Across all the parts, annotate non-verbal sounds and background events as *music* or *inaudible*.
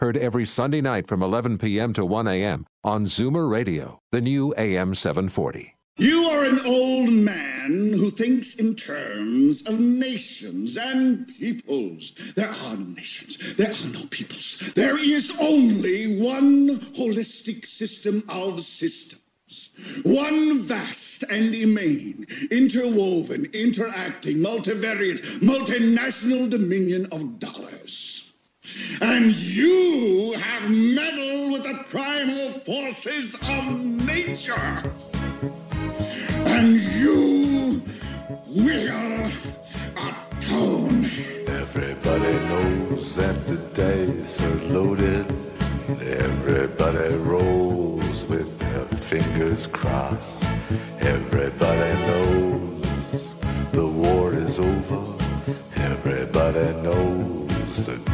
Heard every Sunday night from 11 p.m. to 1 a.m. on Zoomer Radio, the new AM 740. You are an old man who thinks in terms of nations and peoples. There are no nations. There are no peoples. There is only one holistic system of systems. One vast and immane, interwoven, interacting, multivariate, multinational dominion of dollars. And you have meddled with the primal forces of nature. And you will atone. Everybody knows that the dice are loaded. Everybody rolls with their fingers crossed. Everybody knows the war is over. Everybody knows the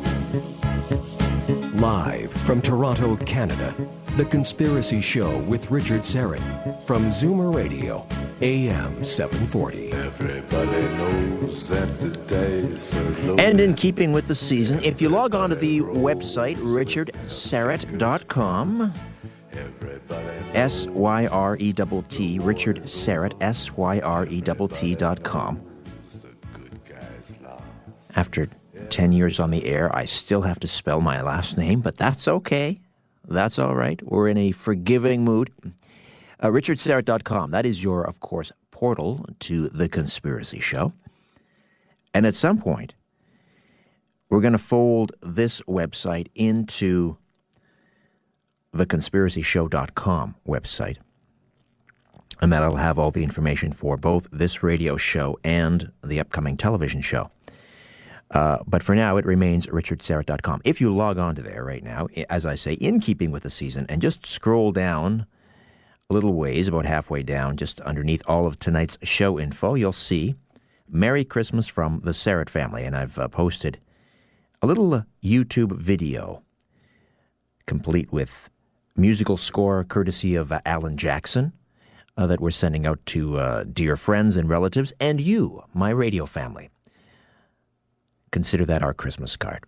Live from Toronto, Canada, The Conspiracy Show with Richard Syrett from Zoomer Radio, AM 740. Everybody knows that the loaded. And in keeping with the season, if you log on to the website richardsyrett.com, Everybody S Y R E T T, Richard Syrett, S Y R E T T dot com. knows the good guys lost. After 10 years on the air, I still have to spell my last name, but that's okay. That's all right. We're in a forgiving mood. Uh, RichardSyrett.com. That is your, of course, portal to The Conspiracy Show. And at some point, we're going to fold this website into theconspiracyshow.com website. And that'll have all the information for both this radio show and the upcoming television show. Uh, but for now, it remains richardsyrett.com. If you log on to there right now, as I say, in keeping with the season, and just scroll down a little ways, about halfway down, just underneath all of tonight's show info, you'll see Merry Christmas from the Syrett family. And I've uh, posted a little uh, YouTube video complete with musical score courtesy of uh, Alan Jackson uh, that we're sending out to dear friends and relatives and you, my radio family. Consider that our Christmas card.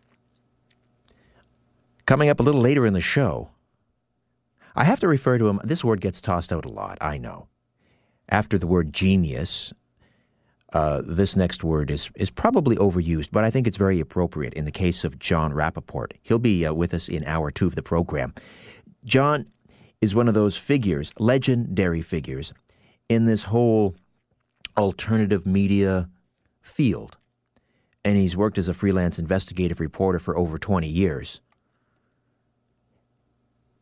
Coming up a little later in the show, I have to refer to him. This word gets tossed out a lot, I know. After the word genius, uh, this next word is, is probably overused, but I think it's very appropriate in the case of John Rappoport. He'll be uh, with us in hour two of the program. John is one of those figures, legendary figures, in this whole alternative media field. And he's worked as a freelance investigative reporter for over 20 years.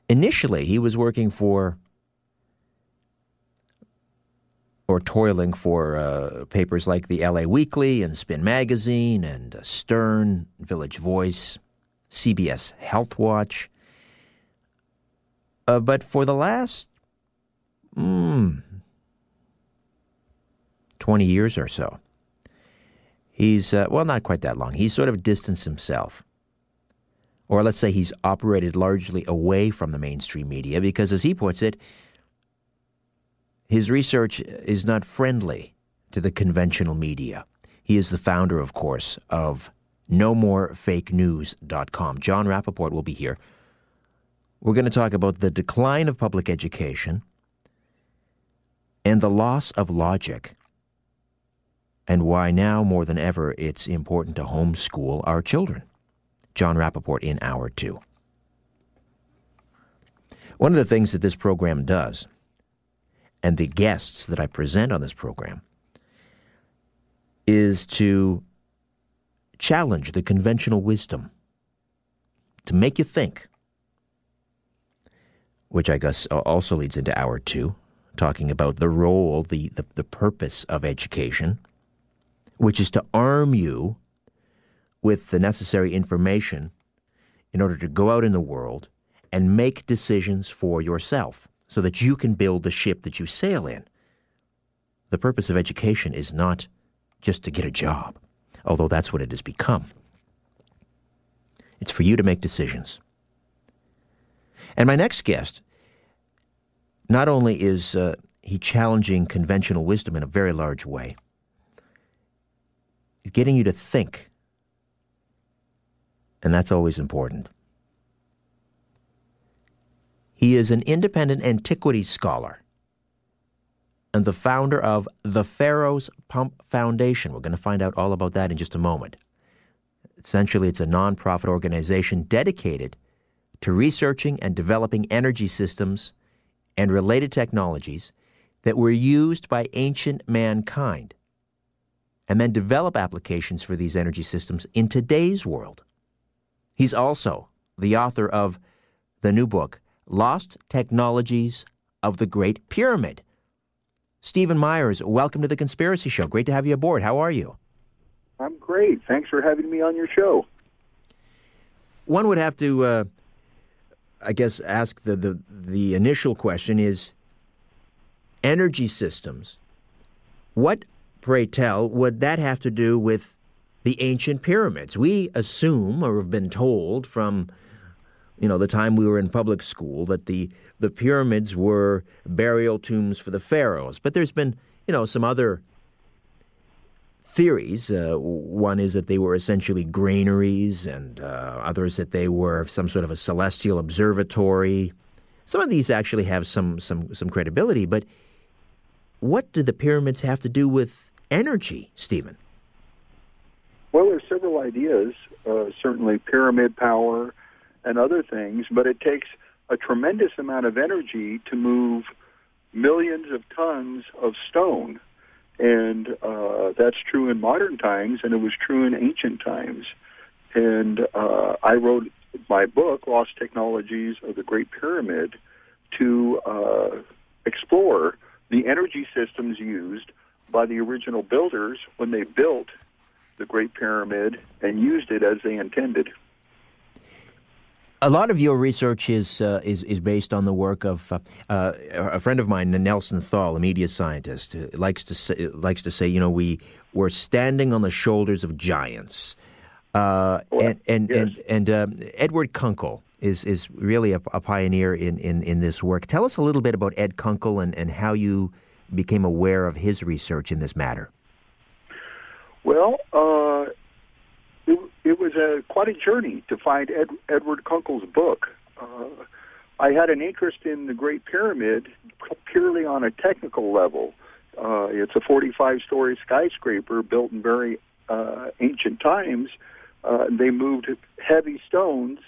Initially, he was working for or toiling for uh, papers like the LA Weekly and Spin Magazine and uh, Stern, Village Voice, CBS Health Watch. Uh, but for the last mm, 20 years or so, he's, uh, well, not quite that long, he's sort of distanced himself. Or let's say he's operated largely away from the mainstream media because, as he puts it, his research is not friendly to the conventional media. He is the founder, of course, of NoMoreFakeNews.com. John Rappoport will be here. We're going to talk about the decline of public education and the loss of logic, and why now more than ever it's important to homeschool our children. John Rappoport in Hour 2. One of the things that this program does, and the guests that I present on this program, is to challenge the conventional wisdom, to make you think, which I guess also leads into hour two, talking about the role, the, the, the purpose of education, which is to arm you with the necessary information in order to go out in the world and make decisions for yourself so that you can build the ship that you sail in. The purpose of education is not just to get a job, although that's what it has become. It's for you to make decisions. And my next guest, not only is uh, he challenging conventional wisdom in a very large way, he's getting you to think. And that's always important. He is an independent antiquities scholar and the founder of the Pharaoh's Pump Foundation. We're going to find out all about that in just a moment. Essentially, it's a nonprofit organization dedicated to researching and developing energy systems and related technologies that were used by ancient mankind, and then develop applications for these energy systems in today's world. He's also the author of the new book, Lost Technologies of the Great Pyramid Stephen Myers, welcome to the Conspiracy Show. Great to have you aboard. How are you? I'm great. Thanks for having me on your show. One would have to, uh, I guess, ask the, the, the initial question is energy systems. What, pray tell, would that have to do with the ancient pyramids? We assume, or have been told from you know, the time we were in public school that the, the pyramids were burial tombs for the pharaohs. But there's been, you know, some other theories. Uh, one is that they were essentially granaries, and uh, others that they were some sort of a celestial observatory. Some of these actually have some, some, some credibility, but what do the pyramids have to do with energy, Stephen? Well, there's several ideas. Uh, certainly, pyramid power and other things, but it takes a tremendous amount of energy to move millions of tons of stone. And uh, that's true in modern times, and it was true in ancient times. And uh, I wrote my book, Lost Technologies of the Great Pyramid, to uh, explore the energy systems used by the original builders when they built the Great Pyramid and used it as they intended. A lot of your research is uh, is is based on the work of uh, uh, a friend of mine, Nelson Thall, a media scientist, likes to say, likes to say, you know, we we're standing on the shoulders of giants, uh, and and yes. and, and um, Edward Kunkel is is really a, a, pioneer in, in in this work. Tell us a little bit about Ed Kunkel and, and how you became aware of his research in this matter. Well, uh, it, it was a quite a journey to find Ed, Edward Kunkel's book. Uh, I had an interest in the Great Pyramid purely on a technical level. Uh, it's a 45-story skyscraper built in very uh, ancient times. Uh, they moved heavy stones,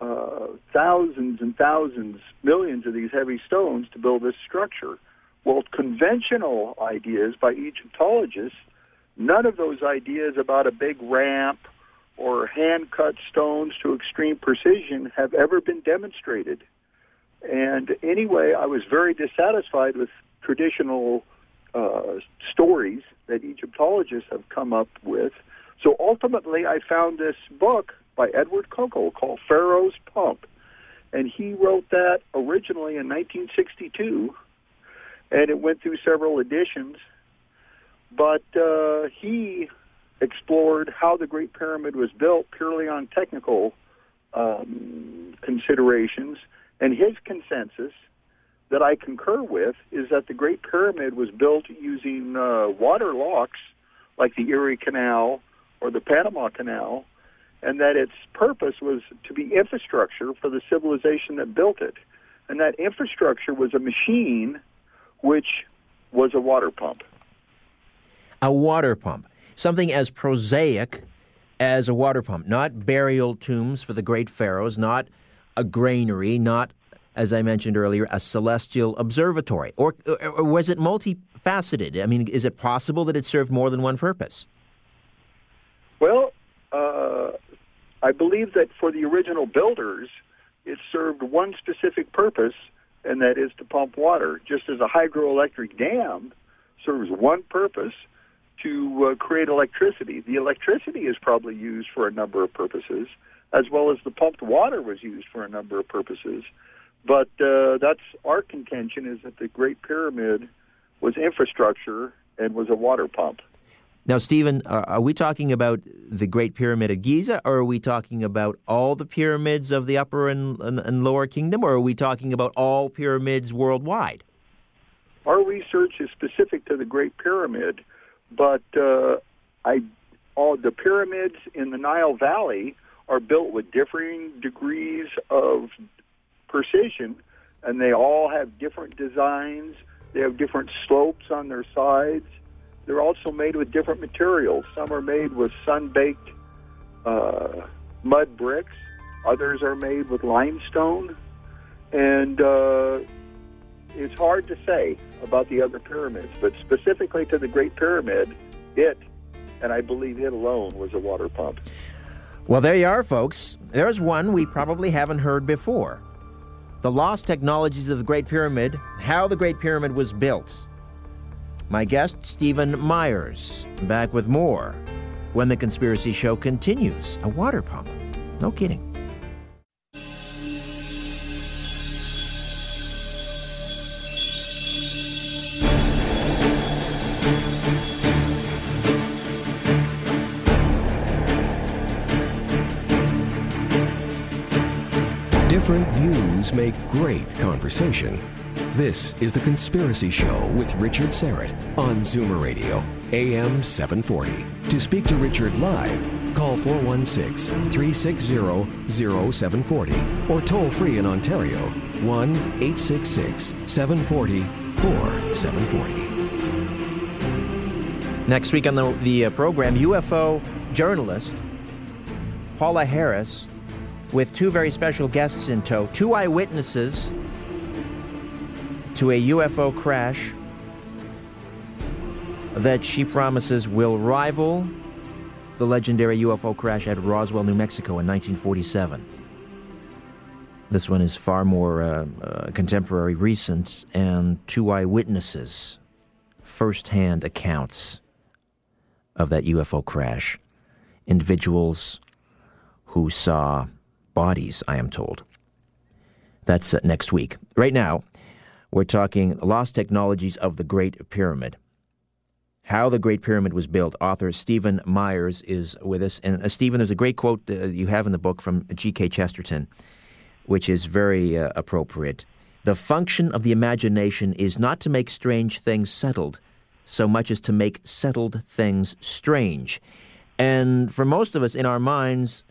uh, thousands and thousands, millions of these heavy stones to build this structure. Well, conventional ideas by Egyptologists None of those ideas about a big ramp or hand cut stones to extreme precision have ever been demonstrated. And anyway, I was very dissatisfied with traditional uh, stories that Egyptologists have come up with. So ultimately, I found this book by Edward Kunkel called Pharaoh's Pump. And he wrote that originally in 1962, and it went through several editions. But uh, he explored how the Great Pyramid was built purely on technical um, considerations, and his consensus that I concur with is that the Great Pyramid was built using uh, water locks like the Erie Canal or the Panama Canal, and that its purpose was to be infrastructure for the civilization that built it. And that infrastructure was a machine which was a water pump a water pump, something as prosaic as a water pump, not burial tombs for the great pharaohs, not a granary, not, as I mentioned earlier, a celestial observatory. Or, or was it multifaceted? I mean, is it possible that it served more than one purpose? Well, uh, I believe that for the original builders, it served one specific purpose, and that is to pump water. Just as a hydroelectric dam serves one purpose to uh, create electricity. The electricity is probably used for a number of purposes, as well as the pumped water was used for a number of purposes. But uh, that's our contention is that the Great Pyramid was infrastructure and was a water pump. Now, Stephen, are we talking about the Great Pyramid of Giza, or are we talking about all the pyramids of the Upper and, and, and Lower Kingdom, or are we talking about all pyramids worldwide? Our research is specific to the Great Pyramid, but uh, I, all the pyramids in the Nile Valley are built with differing degrees of precision, and they all have different designs. They have different slopes on their sides they're also made with different materials. Some are made with sun-baked uh, mud bricks. Others are made with limestone. And uh, it's hard to say about the other pyramids, but specifically to the Great Pyramid, it, and I believe it alone, was a water pump. Well, there you are, folks. There's one we probably haven't heard before. The lost technologies of the Great Pyramid, how the Great Pyramid was built. My guest, Stephen Myers, back with more when the conspiracy show continues. A water pump. No kidding. Different views make great conversation. This is The Conspiracy Show with Richard Syrett on Zoomer Radio, AM 740. To speak to Richard live, call 416 360 0740 or toll free in Ontario 1 866 740 4740. Next week on the, the uh, program, UFO journalist Paula Harris with two very special guests in tow, two eyewitnesses to a UFO crash that she promises will rival the legendary UFO crash at Roswell, New Mexico in 1947. This one is far more uh, uh, contemporary, recent, and two eyewitnesses, first hand accounts of that UFO crash. Individuals who saw bodies, I am told. That's uh, next week. Right now, we're talking Lost Technologies of the Great Pyramid. How the Great Pyramid was built. Author Stephen Myers is with us. And uh, Stephen, there's a great quote uh, you have in the book from G.K. Chesterton, which is very uh, appropriate. The function of the imagination is not to make strange things settled, so much as to make settled things strange. And for most of us in our minds,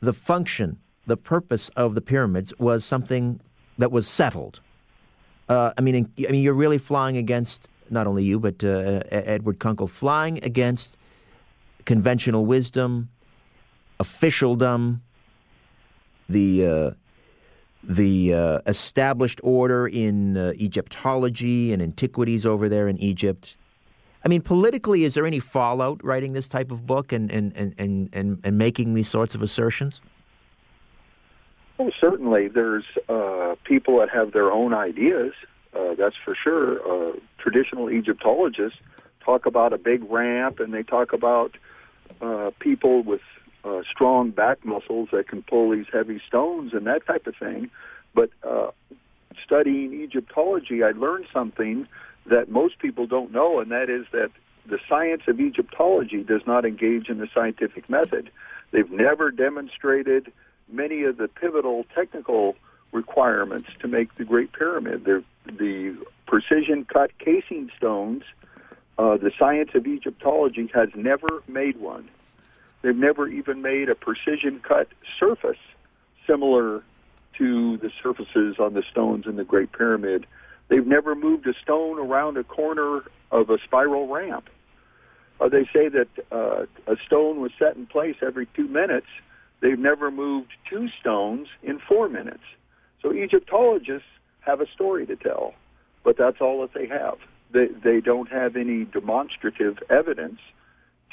the function, the purpose of the pyramids was something that was settled uh, I mean, I mean, you're really flying against not only you but uh, Edward Kunkel, flying against conventional wisdom, officialdom, the uh, the uh, established order in uh, Egyptology and antiquities over there in Egypt. I mean, politically, is there any fallout writing this type of book and and, and, and, and, and making these sorts of assertions? Well, certainly, there's uh, people that have their own ideas. Uh, that's for sure. Uh, traditional Egyptologists talk about a big ramp, and they talk about uh, people with uh, strong back muscles that can pull these heavy stones and that type of thing. But uh, studying Egyptology, I learned something that most people don't know, and that is that the science of Egyptology does not engage in the scientific method. They've never demonstrated many of the pivotal technical requirements to make the Great Pyramid. They're, the precision cut casing stones, uh, the science of Egyptology has never made one. They've never even made a precision cut surface similar to the surfaces on the stones in the Great Pyramid. They've never moved a stone around a corner of a spiral ramp. Uh, they say that uh, a stone was set in place every two minutes They've never moved two stones in four minutes. So Egyptologists have a story to tell, but that's all that they have. They, they don't have any demonstrative evidence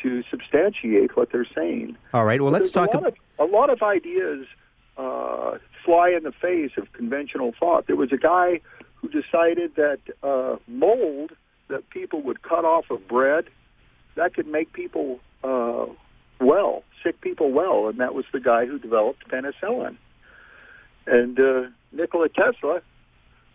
to substantiate what they're saying. All right. Well, let's talk. A lot, of, a lot of ideas uh, fly in the face of conventional thought. There was a guy who decided that uh, mold that people would cut off of bread that could make people uh, well, sick people well, and that was the guy who developed penicillin. And uh, Nikola Tesla,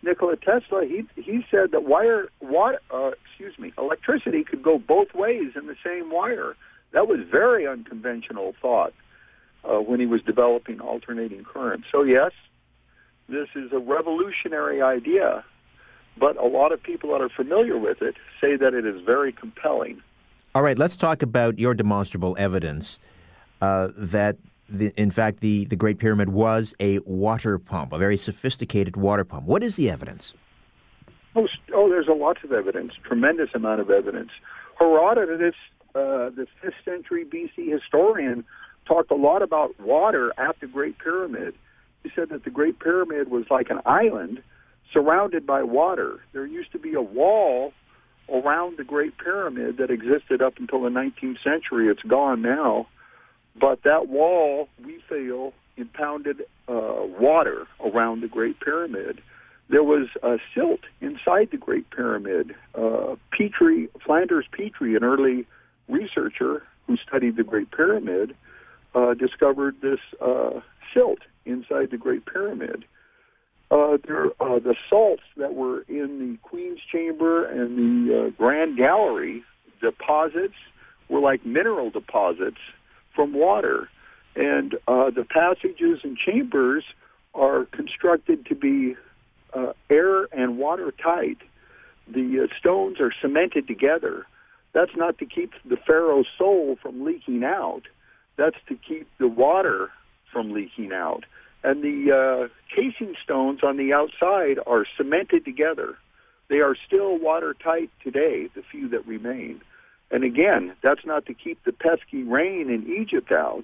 Nikola Tesla, he he said that wire, water, uh, excuse me, electricity could go both ways in the same wire. That was very unconventional thought uh, when he was developing alternating current. So yes, this is a revolutionary idea, but a lot of people that are familiar with it say that it is very compelling. All right, let's talk about your demonstrable evidence uh, that, the, in fact, the, the Great Pyramid was a water pump, a very sophisticated water pump. What is the evidence? Oh, oh there's a lot of evidence, tremendous amount of evidence. Herodotus, uh, the 5th century BC historian, talked a lot about water at the Great Pyramid. He said that the Great Pyramid was like an island surrounded by water. There used to be a wall around the Great Pyramid that existed up until the 19th century. It's gone now. But that wall, we feel, impounded uh, water around the Great Pyramid. There was a silt inside the Great Pyramid. Uh, Petrie, Flinders Petrie, an early researcher who studied the Great Pyramid, uh, discovered this uh, silt inside the Great Pyramid. Uh, there, uh, the salts that were in the Queen's Chamber and the uh, Grand Gallery deposits were like mineral deposits from water. And uh, the passages and chambers are constructed to be uh, air and water tight. The uh, stones are cemented together. That's not to keep the pharaoh's soul from leaking out. That's to keep the water from leaking out and the uh, casing stones on the outside are cemented together. They are still watertight today, the few that remain. And again, that's not to keep the pesky rain in Egypt out.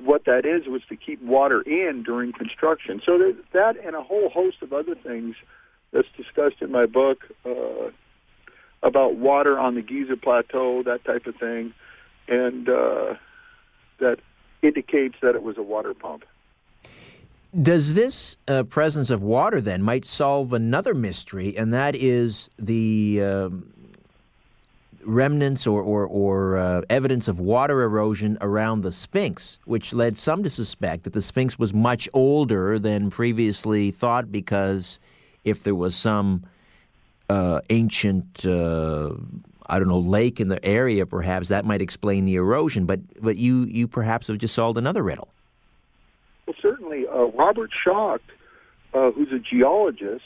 What that is was to keep water in during construction. So that and a whole host of other things that's discussed in my book uh, about water on the Giza Plateau, that type of thing, and uh, that indicates that it was a water pump. Does this uh, presence of water then might solve another mystery, and that is the um, remnants or, or, or uh, evidence of water erosion around the Sphinx, which led some to suspect that the Sphinx was much older than previously thought because if there was some uh, ancient, uh, I don't know, lake in the area, perhaps that might explain the erosion. But, but you, you perhaps have just solved another riddle. Well, certainly, uh, Robert Schoch, uh, who's a geologist,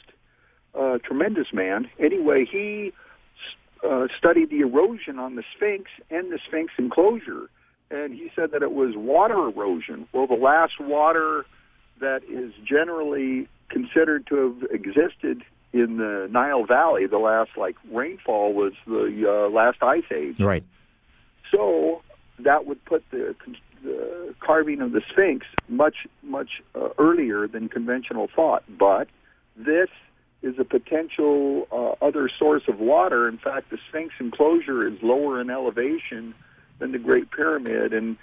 uh, tremendous man. Anyway, he uh, studied the erosion on the Sphinx and the Sphinx enclosure, and he said that it was water erosion. Well, the last water that is generally considered to have existed in the Nile Valley, the last like rainfall was the uh, last ice age. Right. So that would put the the carving of the Sphinx much, much uh, earlier than conventional thought. But this is a potential uh, other source of water. In fact, the Sphinx enclosure is lower in elevation than the Great Pyramid, and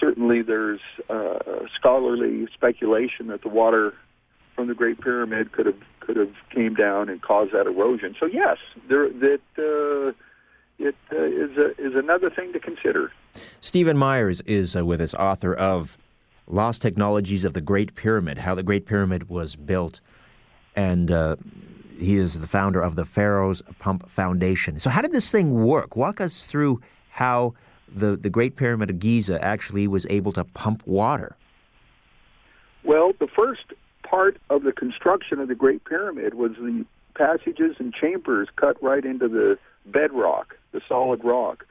certainly there's uh, scholarly speculation that the water from the Great Pyramid could have could have came down and caused that erosion. So yes, there that uh, it uh, is a, is another thing to consider. Stephen Myers is uh, with us, author of Lost Technologies of the Great Pyramid, How the Great Pyramid Was Built. And uh, he is the founder of the Pharaoh's Pump Foundation. So, how did this thing work? Walk us through how the, the Great Pyramid of Giza actually was able to pump water. Well, the first part of the construction of the Great Pyramid was the passages and chambers cut right into the bedrock, the solid rock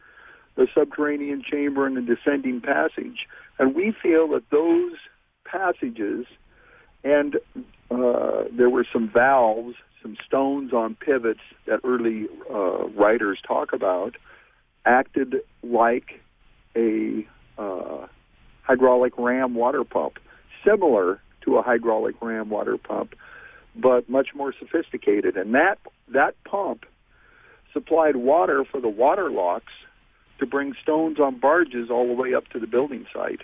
the subterranean chamber and the descending passage. And we feel that those passages, and uh, there were some valves, some stones on pivots that early uh, writers talk about, acted like a uh, hydraulic ram water pump, similar to a hydraulic ram water pump, but much more sophisticated. And that that pump supplied water for the water locks to bring stones on barges all the way up to the building site.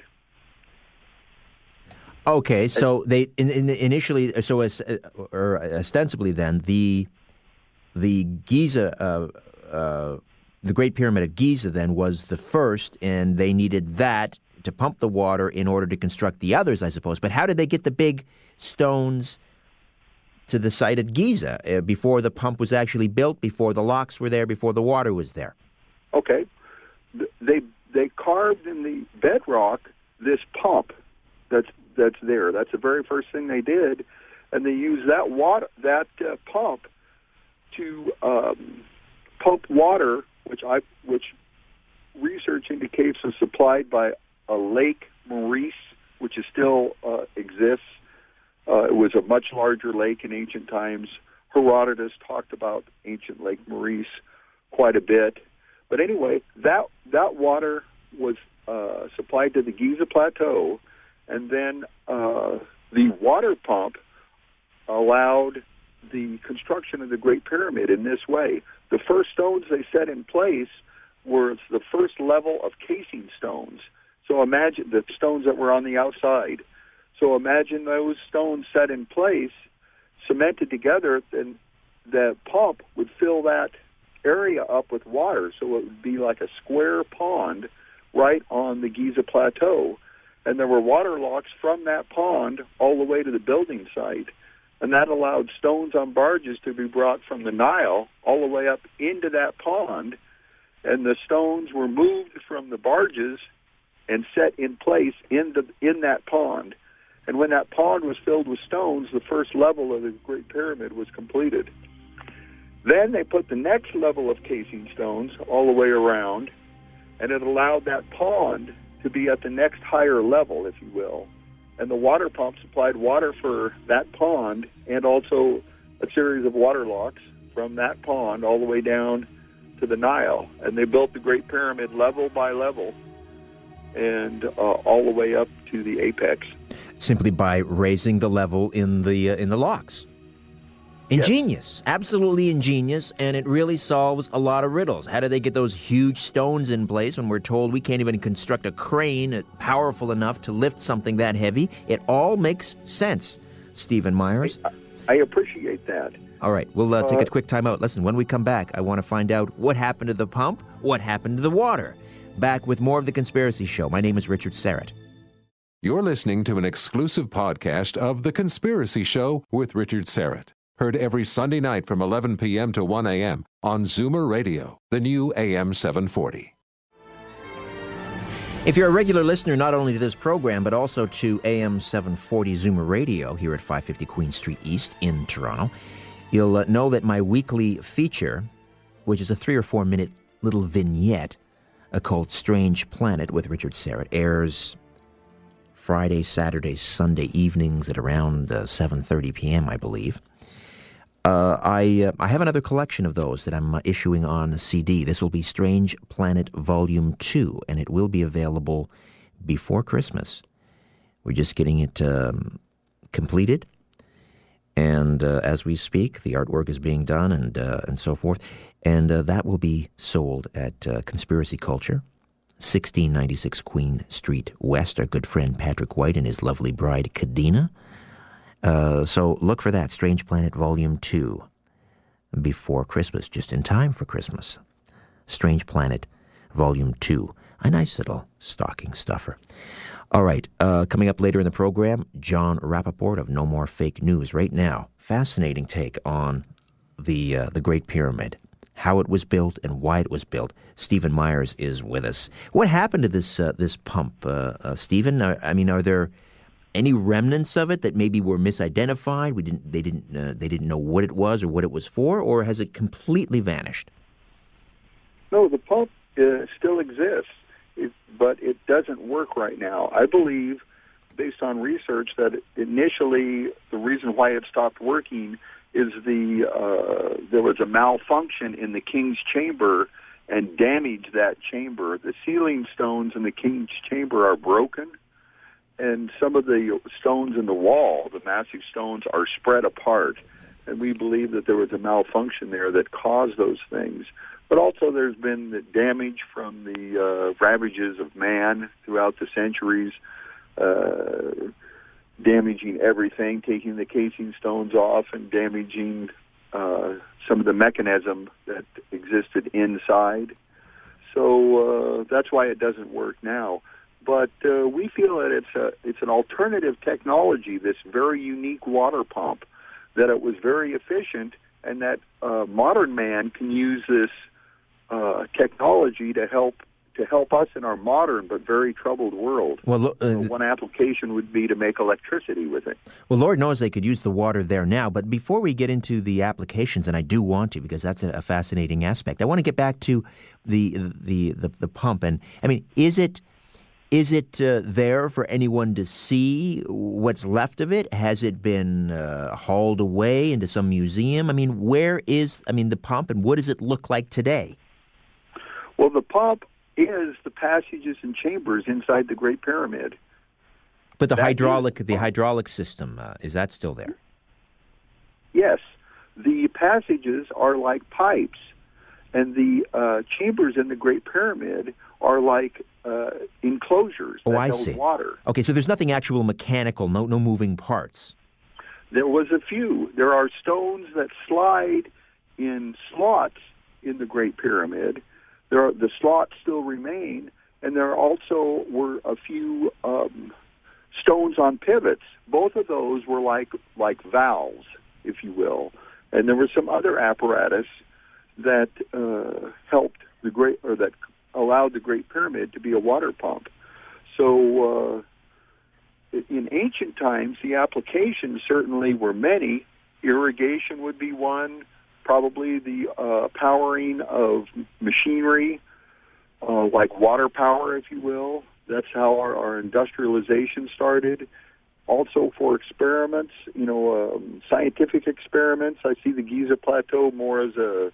Okay, so they in, in, initially, so as, uh, or ostensibly, then the the Giza, uh, uh, the Great Pyramid of Giza, then was the first, and they needed that to pump the water in order to construct the others, I suppose. But how did they get the big stones to the site at Giza uh, before the pump was actually built, before the locks were there, before the water was there? Okay, they they carved in the bedrock this pump that's that's there. That's the very first thing they did, and they used that water that uh, pump to um, pump water, which I which research indicates is supplied by a Lake Moeris, which is still uh, exists. Uh, it was a much larger lake in ancient times. Herodotus talked about ancient Lake Moeris quite a bit. But anyway, that that water was uh, supplied to the Giza Plateau, and then uh, the water pump allowed the construction of the Great Pyramid in this way. The first stones they set in place were the first level of casing stones. So imagine the stones that were on the outside. So imagine those stones set in place, cemented together, and the pump would fill that area up with water. So it would be like a square pond right on the Giza Plateau. And there were water locks from that pond all the way to the building site. And that allowed stones on barges to be brought from the Nile all the way up into that pond. And the stones were moved from the barges and set in place in the in that pond. And when that pond was filled with stones, the first level of the Great Pyramid was completed. Then they put the next level of casing stones all the way around, and it allowed that pond to be at the next higher level, if you will. And the water pump supplied water for that pond and also a series of water locks from that pond all the way down to the Nile. And they built the Great Pyramid level by level and uh, all the way up to the apex. Simply by raising the level in the uh, in the locks. Ingenious, yes. absolutely ingenious, and it really solves a lot of riddles. How do they get those huge stones in place when we're told we can't even construct a crane powerful enough to lift something that heavy? It all makes sense, Stephen Myers. I, I appreciate that. All right, we'll uh, take a uh, quick time out. Listen, when we come back, I want to find out what happened to the pump, what happened to the water. Back with more of The Conspiracy Show. My name is Richard Syrett. You're listening to an exclusive podcast of The Conspiracy Show with Richard Syrett. Heard every Sunday night from 11 p.m. to 1 a.m. on Zoomer Radio, the new AM 740. If you're a regular listener not only to this program, but also to AM 740 Zoomer Radio here at 550 Queen Street East in Toronto, you'll uh, know that my weekly feature, which is a three or four minute little vignette called Strange Planet with Richard Syrett, airs Friday, Saturday, Sunday evenings at around uh, 7:30 p.m., I believe. Uh, I uh, I have another collection of those that I'm uh, issuing on CD. This will be Strange Planet Volume Two, and it will be available before Christmas. We're just getting it um, completed, and uh, as we speak, the artwork is being done, and uh, and so forth, and uh, that will be sold at Conspiracy Culture. 1696 Queen Street West, our good friend Patrick White and his lovely bride Kadena. Uh, so look for that, Strange Planet Volume 2, before Christmas, just in time for Christmas. Strange Planet Volume 2, a nice little stocking stuffer. All right, uh, coming up later in the program, John Rappoport of No More Fake News. Right now, fascinating take on the uh, the Great Pyramid how it was built and why it was built. Stephen Myers is with us. What happened to this uh, this pump, uh, uh, Stephen? I mean, are there any remnants of it that maybe were misidentified? We didn't they didn't uh, they didn't know what it was or what it was for, or has it completely vanished? No, the pump uh, still exists, it, but it doesn't work right now. I believe, based on research, that initially the reason why it stopped working is the uh, there was a malfunction in the king's chamber and damaged that chamber. The ceiling stones in the king's chamber are broken, and some of the stones in the wall, the massive stones, are spread apart. And we believe that there was a malfunction there that caused those things. but also there's been the damage from the uh, ravages of man throughout the centuries, uh, damaging everything, taking the casing stones off and damaging uh, some of the mechanism that existed inside. So uh, that's why it doesn't work now. But uh, we feel that it's a it's an alternative technology, this very unique water pump, that it was very efficient, and that uh, modern man can use this uh, technology to help to help us in our modern but very troubled world. Well, uh, so one application would be to make electricity with it. Well, Lord knows they could use the water there now. But before we get into the applications, and I do want to because that's a, fascinating aspect, I want to get back to the the the, the pump. And I mean, is it is it uh, there for anyone to see what's left of it? Has it been uh, hauled away into some museum? I mean, where is I mean the pump, and what does it look like today? Well, the pump is the passages and chambers inside the Great Pyramid. But the that hydraulic, the hydraulic system, uh, is that still there? Yes, the passages are like pipes, and the uh, chambers in the Great Pyramid are like uh, enclosures oh, I see. water. Okay, so there's nothing actual mechanical, no no moving parts. There was a few. There are stones that slide in slots in the Great Pyramid, there are, the slots still remain, and there also were a few um, stones on pivots. Both of those were like like valves, if you will, and there was some other apparatus that uh, helped the great or that allowed the Great Pyramid to be a water pump. So. Uh, in ancient times, the applications certainly were many. Irrigation would be one probably the uh, powering of machinery, uh, like water power, if you will. That's how our, our industrialization started. Also for experiments, you know, um, scientific experiments. I see the Giza Plateau more as a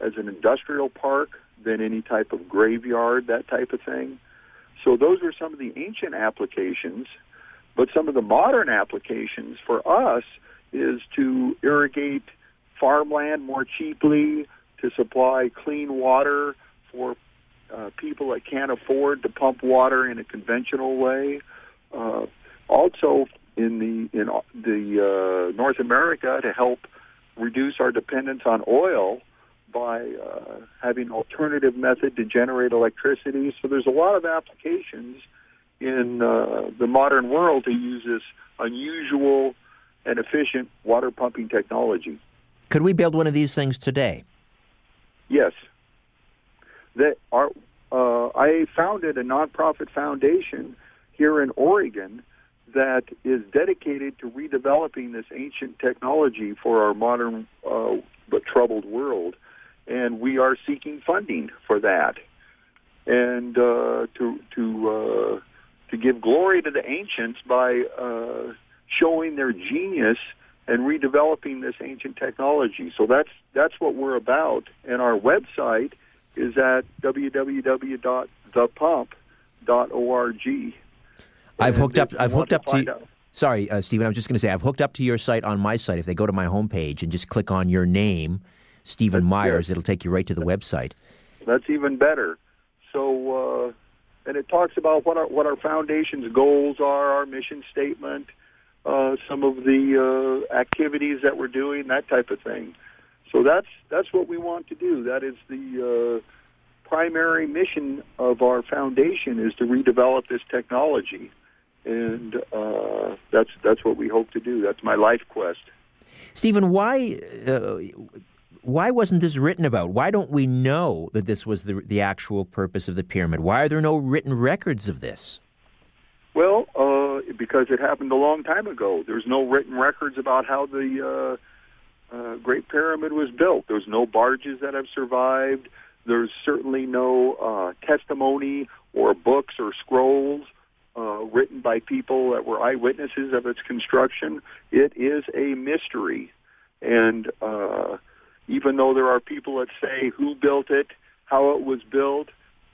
as an industrial park than any type of graveyard, that type of thing. So those are some of the ancient applications. But some of the modern applications for us is to irrigate farmland more cheaply, to supply clean water for uh, people that can't afford to pump water in a conventional way. Uh, also, in the in the uh, North America, to help reduce our dependence on oil by uh, having alternative method to generate electricity. So there's a lot of applications in uh, the modern world to use this unusual and efficient water pumping technology. Could we build one of these things today? Yes. That uh, I founded a nonprofit foundation here in Oregon that is dedicated to redeveloping this ancient technology for our modern uh, but troubled world, and we are seeking funding for that, and uh, to to uh, to give glory to the ancients by uh, showing their genius and redeveloping this ancient technology. So that's that's what we're about. And our website is at www.thepump.org. I've hooked up. I've hooked up to. to sorry, uh, Stephen. I was just going to say I've hooked up to your site on my site. If they go to my homepage and just click on your name, Stephen Myers, good. it'll take you right to the website. That's even better. So, uh, and it talks about what our what our foundation's goals are, our mission statement, uh, some of the uh, activities that we're doing, that type of thing. So that's that's what we want to do. That is the uh, primary mission of our foundation is to redevelop this technology, and uh, that's that's what we hope to do. That's my life quest. Stephen, why uh, why wasn't this written about? Why don't we know that this was the the actual purpose of the pyramid? Why are there no written records of this? Well, uh, because it happened a long time ago. There's no written records about how the uh, uh, Great Pyramid was built. There's no barges that have survived. There's certainly no uh, testimony or books or scrolls uh, written by people that were eyewitnesses of its construction. It is a mystery. And uh, even though there are people that say who built it, how it was built,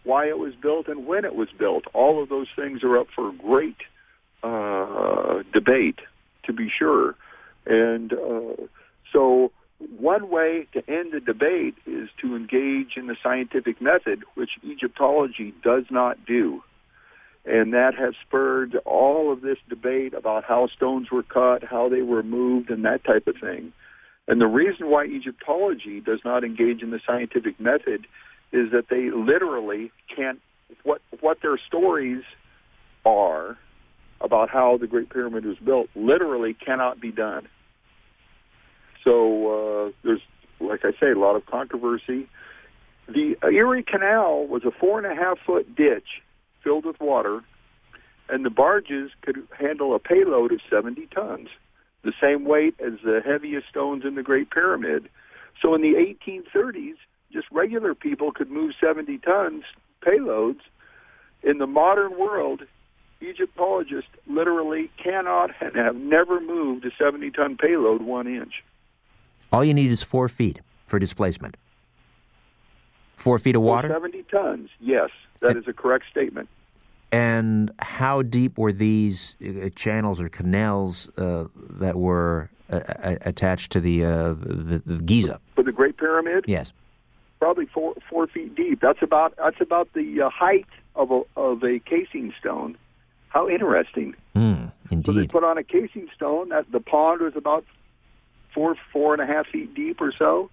why it was built and when it was built. All of those things are up for great uh, debate, to be sure. And uh, so one way to end the debate is to engage in the scientific method, which Egyptology does not do. And that has spurred all of this debate about how stones were cut, how they were moved, and that type of thing. And the reason why Egyptology does not engage in the scientific method is that they literally can't what what their stories are about how the Great Pyramid was built literally cannot be done. So uh, there's, like I say, a lot of controversy. The Erie Canal was a four and a half foot ditch filled with water, and the barges could handle a payload of 70 tons, the same weight as the heaviest stones in the Great Pyramid. So in the 1830s, just regular people could move 70 tons payloads. In the modern world, Egyptologists literally cannot and have never moved a 70 ton payload one inch. All you need is four feet for displacement. Four feet of water? 70 tons, yes. That is a correct statement. And how deep were these uh, channels or canals uh, that were uh, attached to the, uh, the, the Giza? For the Great Pyramid? Yes. Probably four four feet deep. That's about that's about the uh, height of a of a casing stone. How interesting. Mm, indeed. So they put on a casing stone. That the pond was about four four and a half feet deep or so.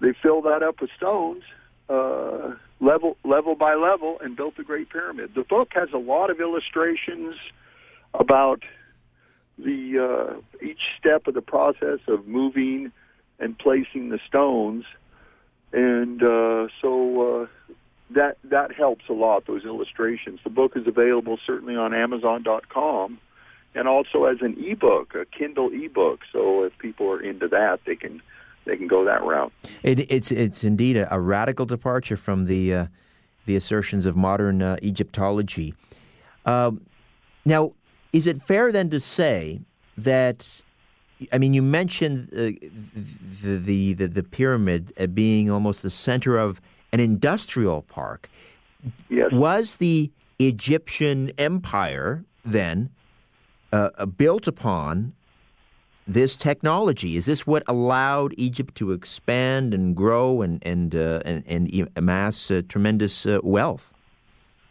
They filled that up with stones, uh, level level by level, and built the Great Pyramid. The book has a lot of illustrations about the uh, each step of the process of moving and placing the stones, and uh, so uh, that that helps a lot. Those illustrations. The book is available certainly on Amazon.com, and also as an ebook, a Kindle ebook. So if people are into that, they can they can go that route. It, it's it's indeed a, a, radical departure from the uh, the assertions of modern uh, Egyptology. Uh, now, is it fair then to say that? I mean, you mentioned uh, the, the, the the pyramid being almost the center of an industrial park. Yes. Was the Egyptian empire then uh, uh, built upon this technology? Is this what allowed Egypt to expand and grow and and uh, and, and, amass uh, tremendous uh, wealth? *laughs*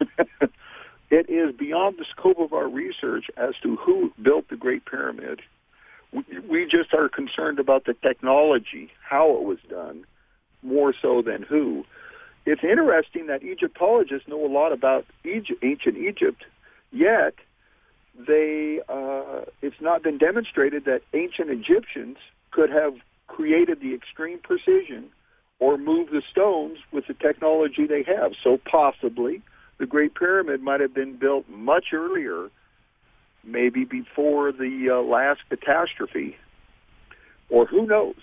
it is beyond the scope of our research as to who built the Great Pyramid. We, we just are concerned about the technology, how it was done, more so than who. It's interesting that Egyptologists know a lot about Egypt, ancient Egypt, yet they uh, it's not been demonstrated that ancient Egyptians could have created the extreme precision or moved the stones with the technology they have. So possibly the Great Pyramid might have been built much earlier, maybe before the uh, last catastrophe, or who knows.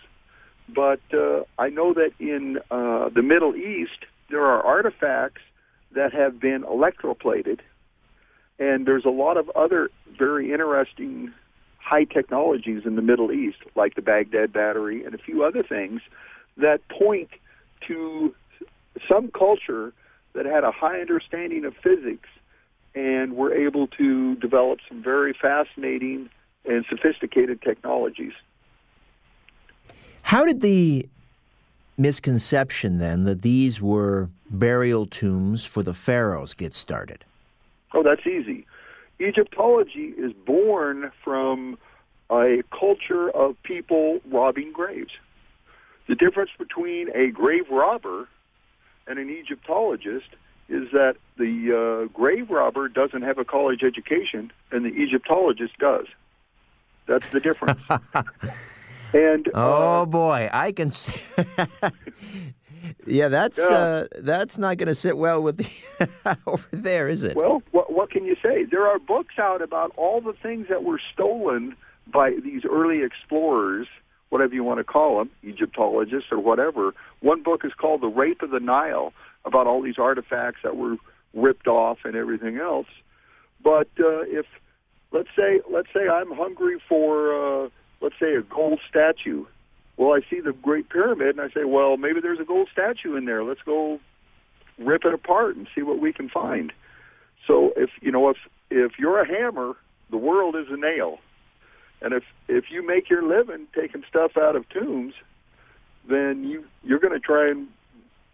But uh, I know that in uh, the Middle East, there are artifacts that have been electroplated, and there's a lot of other very interesting high technologies in the Middle East, like the Baghdad battery and a few other things that point to some culture that had a high understanding of physics and were able to develop some very fascinating and sophisticated technologies. How did the misconception then that these were burial tombs for the pharaohs get started? Oh, that's easy. Egyptology is born from a culture of people robbing graves. The difference between a grave robber and an Egyptologist is that the uh, grave robber doesn't have a college education and the Egyptologist does. That's the difference. *laughs* And oh uh, boy, I can see. *laughs* yeah, that's yeah. Uh, that's not going to sit well with the *laughs* over there, is it? Well, what, what can you say? There are books out about all the things that were stolen by these early explorers, whatever you want to call them, Egyptologists or whatever. One book is called "The Rape of the Nile," about all these artifacts that were ripped off and everything else. But uh, if let's say let's say I'm hungry for uh, let's say a gold statue. Well, I see the Great Pyramid, and I say, well, maybe there's a gold statue in there. Let's go rip it apart and see what we can find. So if you know if if you're a hammer, the world is a nail, and if if you make your living taking stuff out of tombs, then you you're going to try and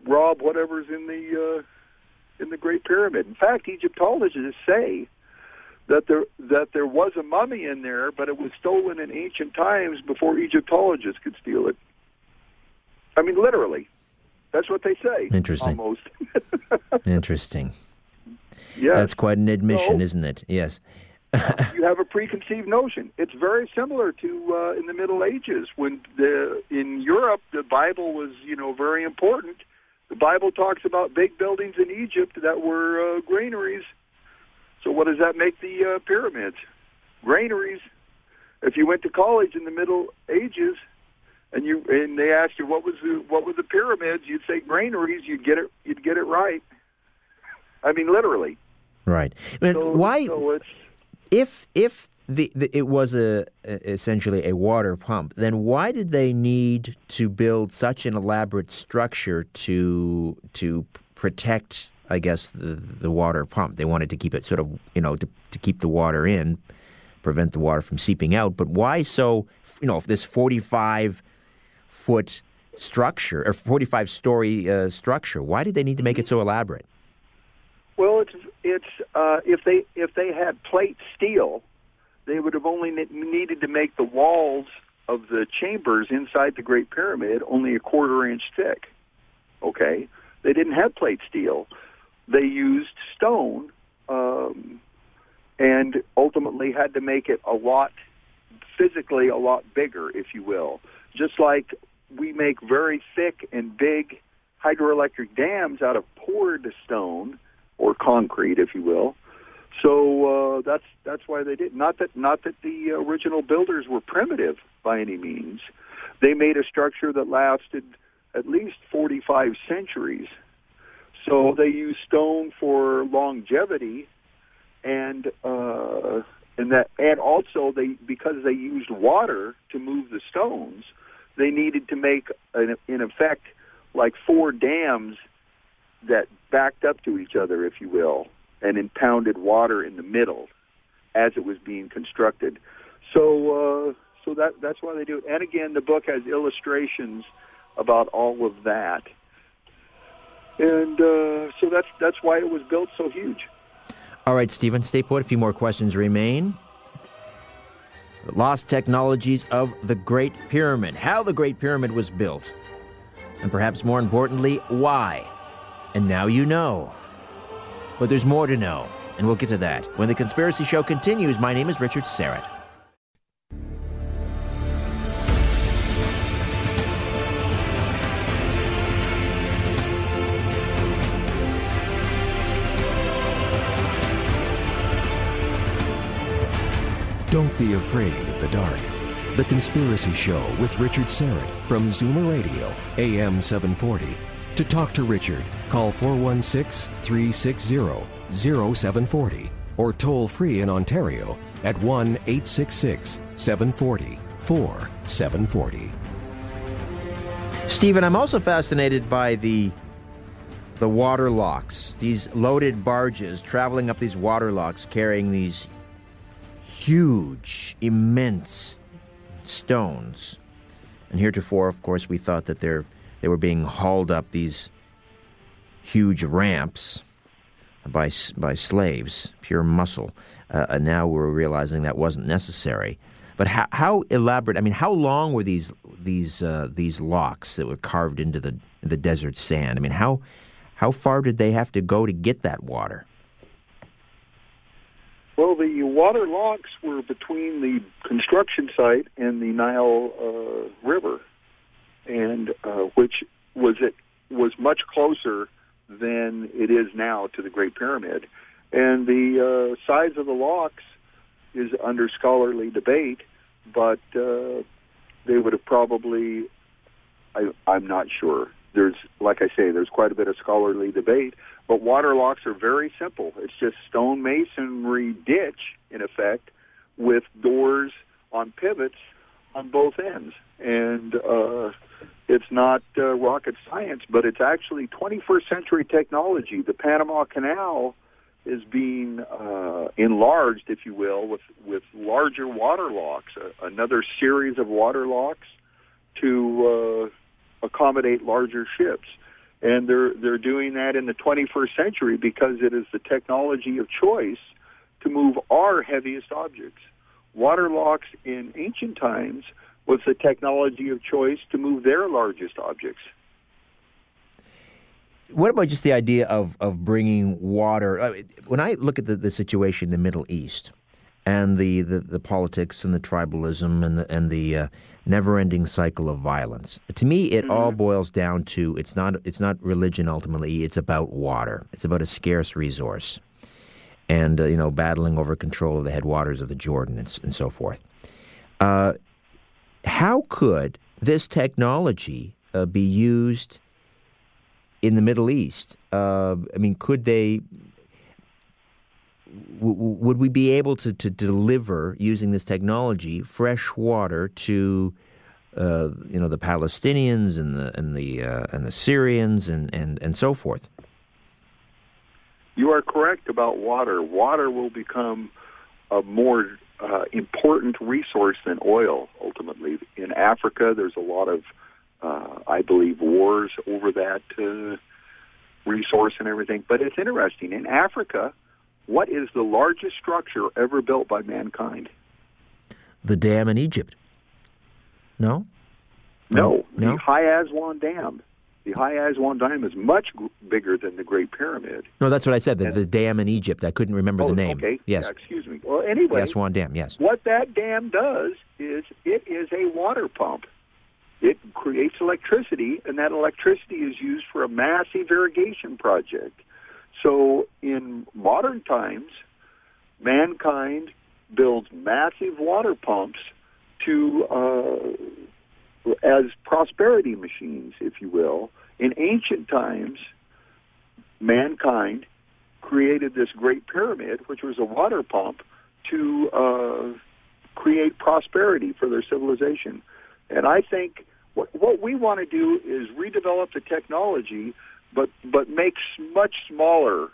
rob whatever's in the uh, in the Great Pyramid. In fact, Egyptologists say that there that there was a mummy in there, but it was stolen in ancient times before Egyptologists could steal it. I mean, literally. That's what they say. Interesting. Almost. *laughs* Interesting. yes. That's quite an admission, So- isn't it? Yes. *laughs* you have a preconceived notion. It's very similar to uh, in the Middle Ages when the in Europe the Bible was you know very important. The Bible talks about big buildings in Egypt that were uh, granaries. So what does that make the uh, pyramids? Granaries. If you went to college in the Middle Ages and you and they asked you what was the what were the pyramids, you'd say granaries. You'd get it. You'd get it right. I mean, literally. Right. But So, why? So if if the, the it was a, a essentially a water pump, then why did they need to build such an elaborate structure to to protect? I guess the the water pump. They wanted to keep it sort of you know to to keep the water in, prevent the water from seeping out. But why so? You know, if this forty five foot structure or forty five story uh, structure, why did they need to make it so elaborate? Well, it's it's uh, if they if they had plate steel, they would have only needed to make the walls of the chambers inside the Great Pyramid only a quarter inch thick. Okay, they didn't have plate steel; they used stone, um, and ultimately had to make it a lot physically a lot bigger, if you will. Just like we make very thick and big hydroelectric dams out of poured stone or concrete, if you will. So uh, that's that's why they did. Not that not that the original builders were primitive by any means. They made a structure that lasted at least 45 centuries. So they used stone for longevity, and uh, and that and also they because they used water to move the stones, they needed to make in, in effect like four dams that backed up to each other, if you will, and impounded water in the middle as it was being constructed. So, uh, so that that's why they do it. And again, the book has illustrations about all of that, and uh, so that's that's why it was built so huge. All right, Stephen, stay put. A few more questions remain. Lost technologies of the Great Pyramid, how the Great Pyramid was built, and perhaps more importantly, why. And now you know. But there's more to know, and we'll get to that. When the Conspiracy Show continues, my name is Richard Syrett. Don't be afraid of the dark. The Conspiracy Show with Richard Syrett from Zoomer Radio, AM 740. To talk to Richard, call 416 360 0740 or toll free in Ontario at 1 866 740 4740. Stephen, I'm also fascinated by the the water locks. These loaded barges traveling up these water locks carrying these huge, immense stones. And heretofore, of course, we thought that they're, they were being hauled up these huge ramps by, by slaves, pure muscle. Uh, and now we're realizing that wasn't necessary. But how, how elaborate? I mean, how long were these these uh, these locks that were carved into the the desert sand? I mean, how how far did they have to go to get that water? Well, the water locks were between the construction site and the Nile uh, River, and uh, which was it was much closer than it is now to the Great Pyramid, and the uh, size of the locks is under scholarly debate, but uh, they would have probably. I, I'm not sure. There's, like I say, there's quite a bit of scholarly debate, but water locks are very simple. It's just stone masonry ditch, in effect, with doors on pivots on both ends. And uh, it's not uh, rocket science, but it's actually 21st century technology. The Panama Canal is being uh, enlarged, if you will, with, with larger water locks, uh, another series of water locks to uh, accommodate larger ships. And they're they're doing that in the 21st century because it is the technology of choice to move our heaviest objects. Water locks in ancient times was the technology of choice to move their largest objects. What about just the idea of, of bringing water? When I look at the, the situation in the Middle East and the, the, the politics and the tribalism and the, and the uh, never ending cycle of violence, to me, it mm-hmm. all boils down to it's not, it's not religion ultimately, it's about water. It's about a scarce resource and, uh, you know, battling over control of the headwaters of the Jordan and, and so forth. Uh, how could this technology uh, be used in the Middle East? Uh, I mean, could they? Would we be able to, to deliver using this technology fresh water to uh, you know the Palestinians and the and the uh, and the Syrians and, and, and so forth? You are correct about water. Water will become a more uh, important resource than oil. Ultimately, in Africa, there's a lot of, uh, I believe, wars over that uh, resource and everything. But it's interesting. In Africa, what is the largest structure ever built by mankind? The dam in Egypt. No. No, no? the High Aswan Dam. The High Aswan Dam is much bigger than the Great Pyramid. No, that's what I said. The, the dam in Egypt. I couldn't remember oh, the name. Okay. Yes. Yeah, excuse me. Well, anyway. The Aswan Dam. Yes. What that dam does is it is a water pump. It creates electricity, and that electricity is used for a massive irrigation project. So, in modern times, mankind builds massive water pumps to uh, as prosperity machines, if you will. In ancient times, mankind created this great pyramid, which was a water pump, to uh, create prosperity for their civilization. And I think what, what we want to do is redevelop the technology, but but make much smaller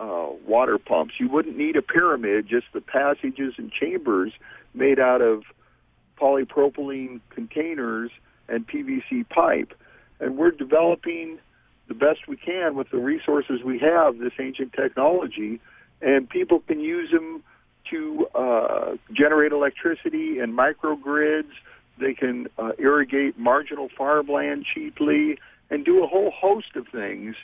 uh, water pumps. You wouldn't need a pyramid; just the passages and chambers made out of polypropylene containers and PVC pipe. And we're developing the best we can with the resources we have, this ancient technology, and people can use them to uh, generate electricity and microgrids. They can uh, irrigate marginal farmland cheaply and do a whole host of things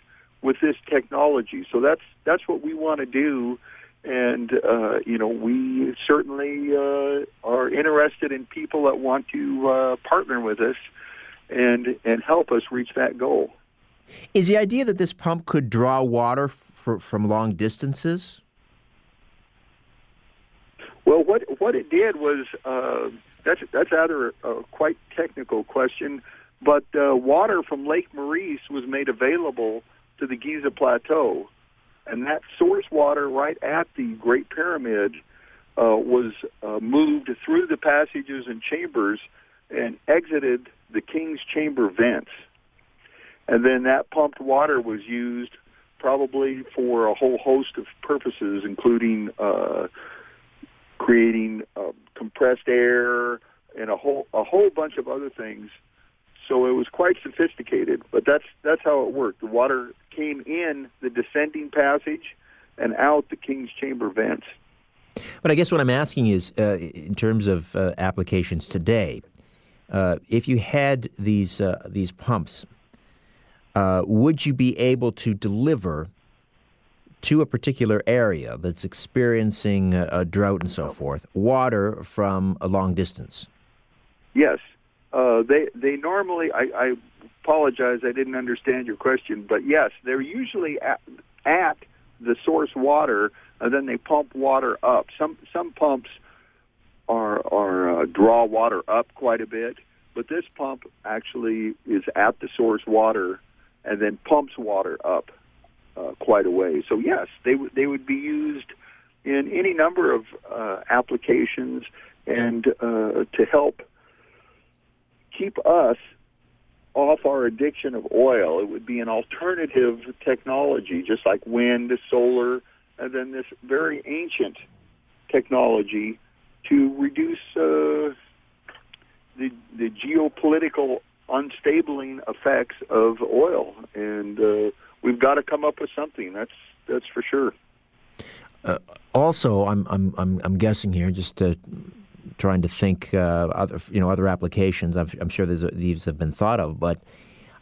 with this technology. So that's that's what we want to do and uh, you know we certainly uh, are interested in people that want to uh, partner with us and and help us reach that goal. Is the idea that this pump could draw water for, from long distances? Well, what what it did was uh, that's that's either a, quite technical question, but uh, water from Lake Moeris was made available to the Giza Plateau and that source water right at the Great Pyramid uh, was uh, moved through the passages and chambers and exited the King's Chamber vents. And then that pumped water was used probably for a whole host of purposes, including uh, creating uh, compressed air and a whole a whole bunch of other things. So it was quite sophisticated, but that's that's how it worked. The water came in the descending passage and out the king's chamber vents. But I guess what I'm asking is, uh, in terms of uh, applications today, uh, if you had these uh, these pumps, uh, would you be able to deliver to a particular area that's experiencing a, a drought and so forth water from a long distance? Yes, uh, they they normally I, I apologize, I didn't understand your question, but yes, they're usually at, at the source water, and then they pump water up. Some some pumps are are uh, draw water up quite a bit, but this pump actually is at the source water and then pumps water up uh, quite a way. So yes, they they would be used in any number of uh, applications and uh, to help keep us off our addiction of oil. It would be an alternative technology, just like wind, solar, and then this very ancient technology to reduce uh, the the geopolitical unstabling effects of oil, and uh, we've got to come up with something. That's that's for sure. Uh, also, I'm I'm I'm I'm guessing here, just uh, trying to think uh, other you know other applications. I'm, I'm sure these have been thought of, but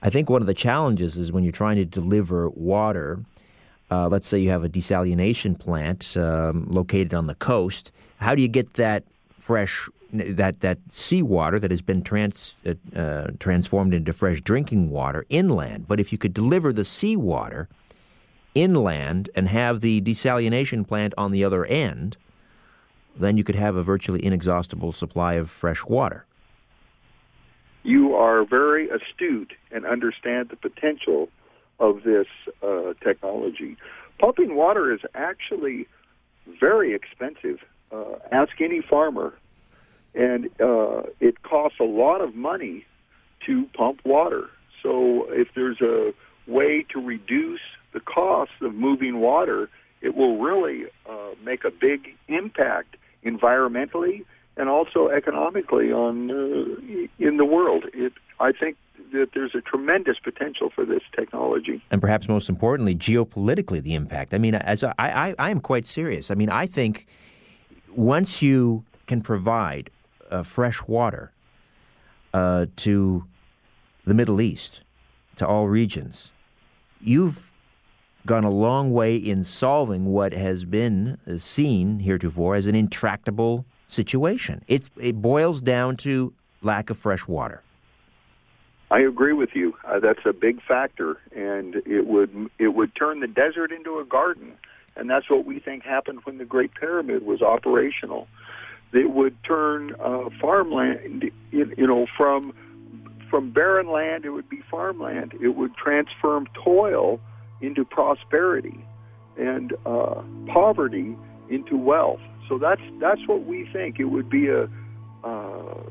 I think one of the challenges is when you're trying to deliver water. Uh, let's say you have a desalination plant um, located on the coast. How do you get that fresh that that seawater that has been trans, uh, uh, transformed into fresh drinking water inland? But if you could deliver the seawater inland and have the desalination plant on the other end, then you could have a virtually inexhaustible supply of fresh water. You are very astute and understand the potential of this uh, technology. Pumping water is actually very expensive. Uh, ask any farmer, and uh, it costs a lot of money to pump water. So if there's a way to reduce the cost of moving water, it will really uh, make a big impact environmentally and also economically on uh, in the world. It, I think that there's a tremendous potential for this technology, and perhaps most importantly, geopolitically, the impact. I mean, as I, I, I am quite serious. I mean, I think once you can provide uh, fresh water uh, to the Middle East, to all regions, you've gone a long way in solving what has been uh, seen heretofore as an intractable situation. It's, it boils down to lack of fresh water. I agree with you. Uh, that's a big factor, and it would it would turn the desert into a garden, and that's what we think happened when the Great Pyramid was operational. It would turn uh, farmland, you know, from from barren land, it would be farmland. It would transform toil into prosperity and uh, poverty into wealth. So that's that's what we think. It would be a uh,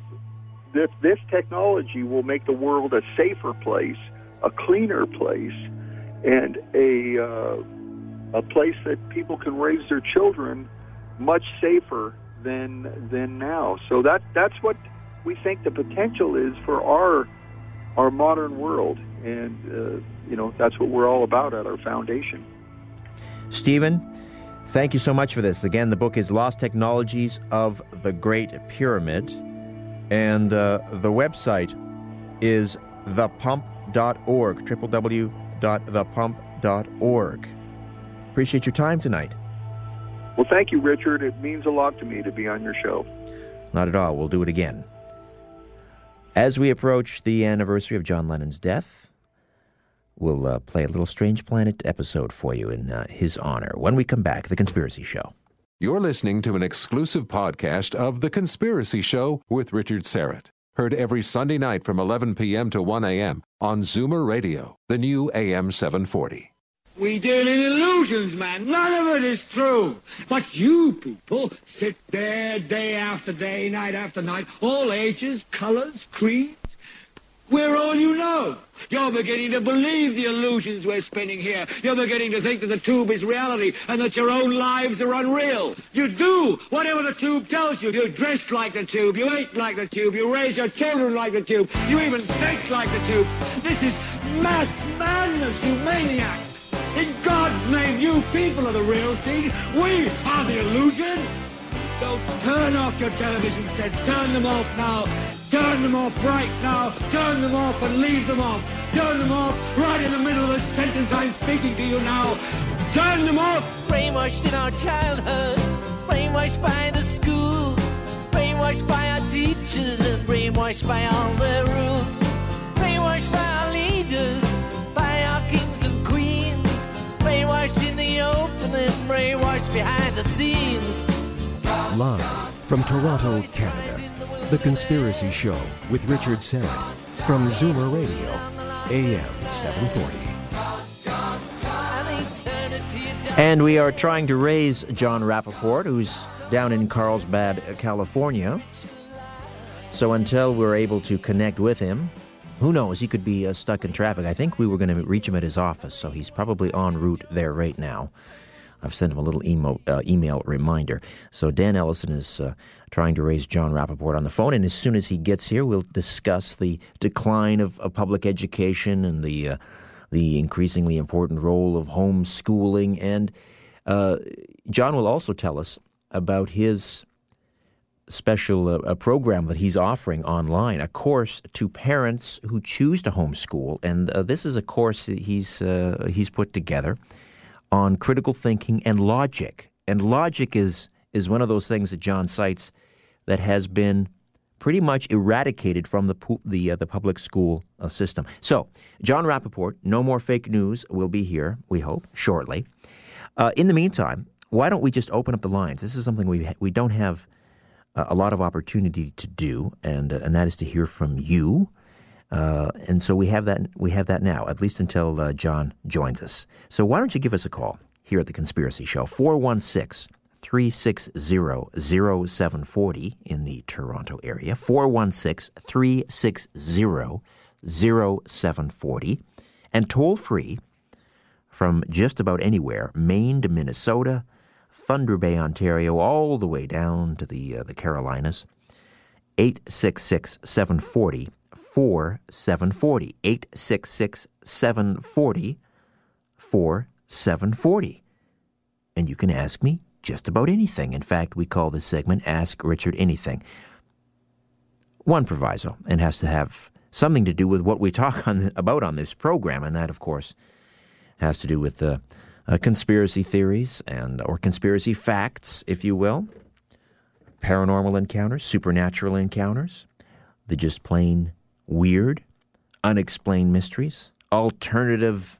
this this technology will make the world a safer place, a cleaner place, and a uh, a place that people can raise their children much safer than than now. So that that's what we think the potential is for our our modern world, and uh, you know that's what we're all about at our foundation. Stephen, thank you so much for this. Again, the book is Lost Technologies of the Great Pyramid, and uh, the website is thepump.org, www.thepump.org. Appreciate your time tonight. Well, thank you, Richard. It means a lot to me to be on your show. Not at all. We'll do it again. As we approach the anniversary of John Lennon's death, we'll uh, play a little Strange Planet episode for you in uh, his honor when we come back, The Conspiracy Show. You're listening to an exclusive podcast of The Conspiracy Show with Richard Syrett. Heard every Sunday night from 11 p.m. to 1 a.m. on Zoomer Radio, the new AM 740. We deal in illusions, man. None of it is true. But you people sit there day after day, night after night, all ages, colors, creeds. We're all you know. You're beginning to believe the illusions we're spinning here. You're beginning to think that the tube is reality and that your own lives are unreal. You do whatever the tube tells you. You dress like the tube. You eat like the tube. You raise your children like the tube. You even think like the tube. This is mass madness, you maniacs. In God's name, you people are the real thing. We are the illusion. So turn off your television sets. Turn them off now. Turn them off right now. Turn them off and leave them off. Turn them off right in the middle of the sentence I'm speaking to you now. Turn them off. Brainwashed in our childhood. Brainwashed by the school. Brainwashed by our teachers and brainwashed by all their rules. Brainwashed by our leaders by our kings and queens. brainwashed in the open and brainwashed behind the scenes. Live from Toronto, Canada, The Conspiracy Show with Richard Syrett from Zoomer Radio, AM 740. And we are trying to raise John Rappoport, who's down in Carlsbad, California. So until we're able to connect with him, who knows? He could be uh, stuck in traffic. I think we were going to reach him at his office, so he's probably en route there right now. I've sent him a little email, uh, email reminder. So Dan Ellison is uh, trying to raise John Rappoport on the phone, and as soon as he gets here, we'll discuss the decline of, of public education and the uh, the increasingly important role of homeschooling. And uh, John will also tell us about his special uh, program that he's offering online, a course to parents who choose to homeschool, and uh, this is a course he's uh, he's put together on critical thinking and logic. And logic is is one of those things that John cites that has been pretty much eradicated from the the uh, the public school uh, system. So, John Rappoport, no more fake news, will be here. We hope shortly. Uh, in the meantime, why don't we just open up the lines? This is something we we don't have a lot of opportunity to do, and uh, and that is to hear from you. Uh, and so we have that we have that now, at least until uh, John joins us. So why don't you give us a call here at the Conspiracy Show, 416 360 0740 in the Toronto area, 416 360 0740, and toll free from just about anywhere, Maine to Minnesota, Thunder Bay, Ontario, all the way down to the uh, the Carolinas. 866 740 4740. 866 740 4740. And you can ask me just about anything. In fact, we call this segment Ask Richard Anything. One proviso, and has to have something to do with what we talk on, about on this program, and that, of course, has to do with the. Uh, uh, conspiracy theories and or conspiracy facts, if you will, paranormal encounters, supernatural encounters, the just plain weird, unexplained mysteries, alternative,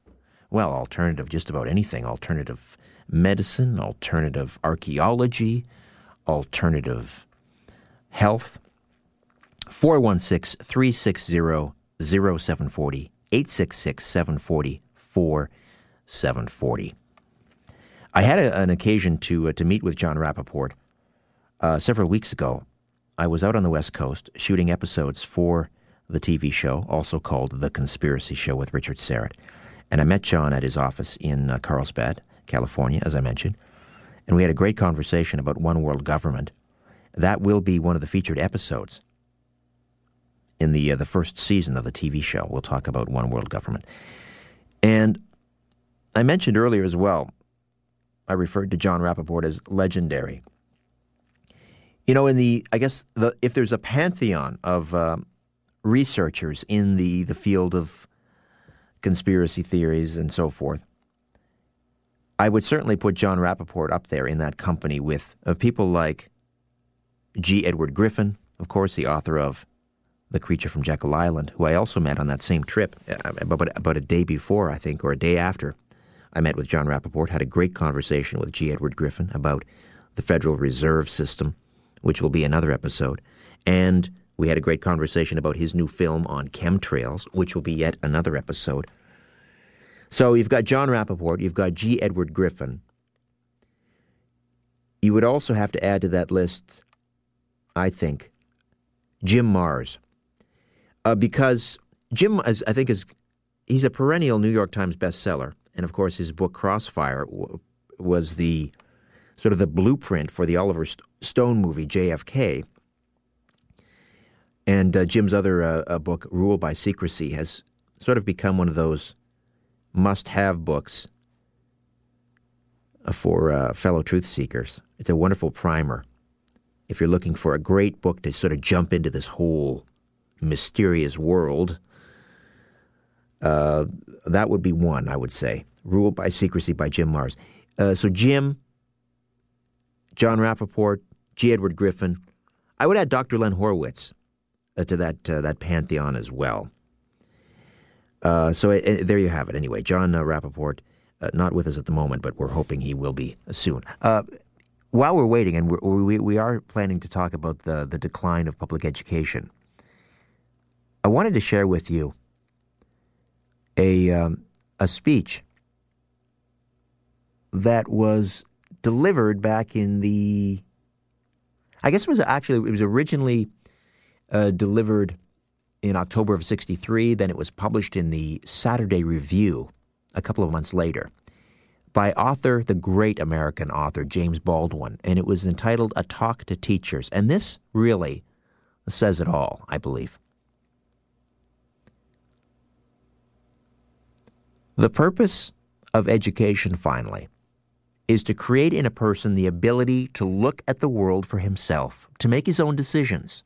well, alternative just about anything, alternative medicine, alternative archaeology, alternative health. 416 360 0740 866 740 740. I had a, an occasion to, uh, to meet with John Rappoport uh, several weeks ago. I was out on the West Coast shooting episodes for the TV show, also called The Conspiracy Show with Richard Syrett. And I met John at his office in uh, Carlsbad, California, as I mentioned. And we had a great conversation about one world government. That will be one of the featured episodes in the, uh, the first season of the TV show. We'll talk about one world government. And I mentioned earlier as well, I referred to John Rappoport as legendary. You know, in the, I guess, the, if there's a pantheon of uh, researchers in the, the field of conspiracy theories and so forth, I would certainly put John Rappoport up there in that company with uh, people like G. Edward Griffin, of course, the author of The Creature from Jekyll Island, who I also met on that same trip, uh, about, about a day before, I think, or a day after. I met with John Rappoport, had a great conversation with G. Edward Griffin about the Federal Reserve System, which will be another episode. And we had a great conversation about his new film on chemtrails, which will be yet another episode. So you've got John Rappoport, you've got G. Edward Griffin. You would also have to add to that list, I think, Jim Marrs. Uh, because Jim, is, I think, is he's a perennial New York Times bestseller. And of course, his book Crossfire w- was the sort of the blueprint for the Oliver Stone movie JFK. And uh, Jim's other uh, uh, book, Rule by Secrecy, has sort of become one of those must have books uh, for uh, fellow truth seekers. It's a wonderful primer if you're looking for a great book to sort of jump into this whole mysterious world uh, that would be one, I would say. Ruled by Secrecy by Jim Marrs. Uh, so Jim, John Rappoport, G. Edward Griffin. I would add Dr. Len Horowitz to that uh, that pantheon as well. Uh, so there you have it. Anyway, John Rappoport, not with us at the moment, but we're hoping he will be soon while we're waiting, and we're, we we are planning to talk about the the decline of public education, I wanted to share with you a, um, a speech that was delivered back in the, I guess it was actually, it was originally uh, delivered in October of 63. Then it was published in the Saturday Review a couple of months later by author, the great American author James Baldwin, and it was entitled A Talk to Teachers. And this really says it all, I believe. The purpose of education, finally, is to create in a person the ability to look at the world for himself, to make his own decisions,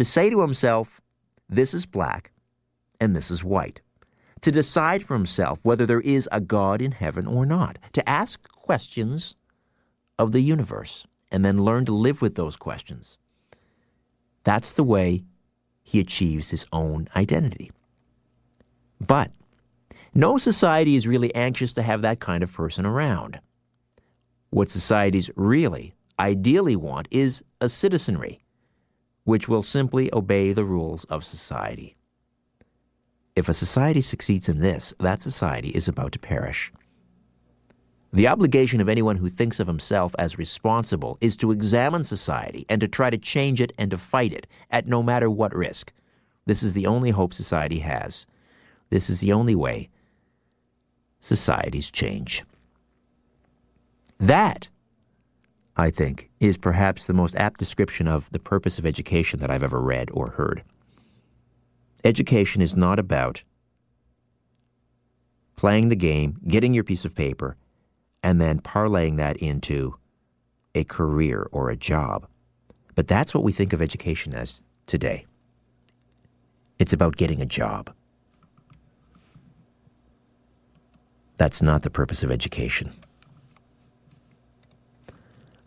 to say to himself, this is black and this is white, to decide for himself whether there is a God in heaven or not, to ask questions of the universe and then learn to live with those questions. That's the way he achieves his own identity. But no society is really anxious to have that kind of person around. What societies really, ideally want is a citizenry which will simply obey the rules of society. If a society succeeds in this, that society is about to perish. The obligation of anyone who thinks of himself as responsible is to examine society and to try to change it and to fight it at no matter what risk. This is the only hope society has. This is the only way societies change. That, I think, is perhaps the most apt description of the purpose of education that I've ever read or heard. Education is not about playing the game, getting your piece of paper, and then parlaying that into a career or a job. But that's what we think of education as today. It's about getting a job. That's not the purpose of education.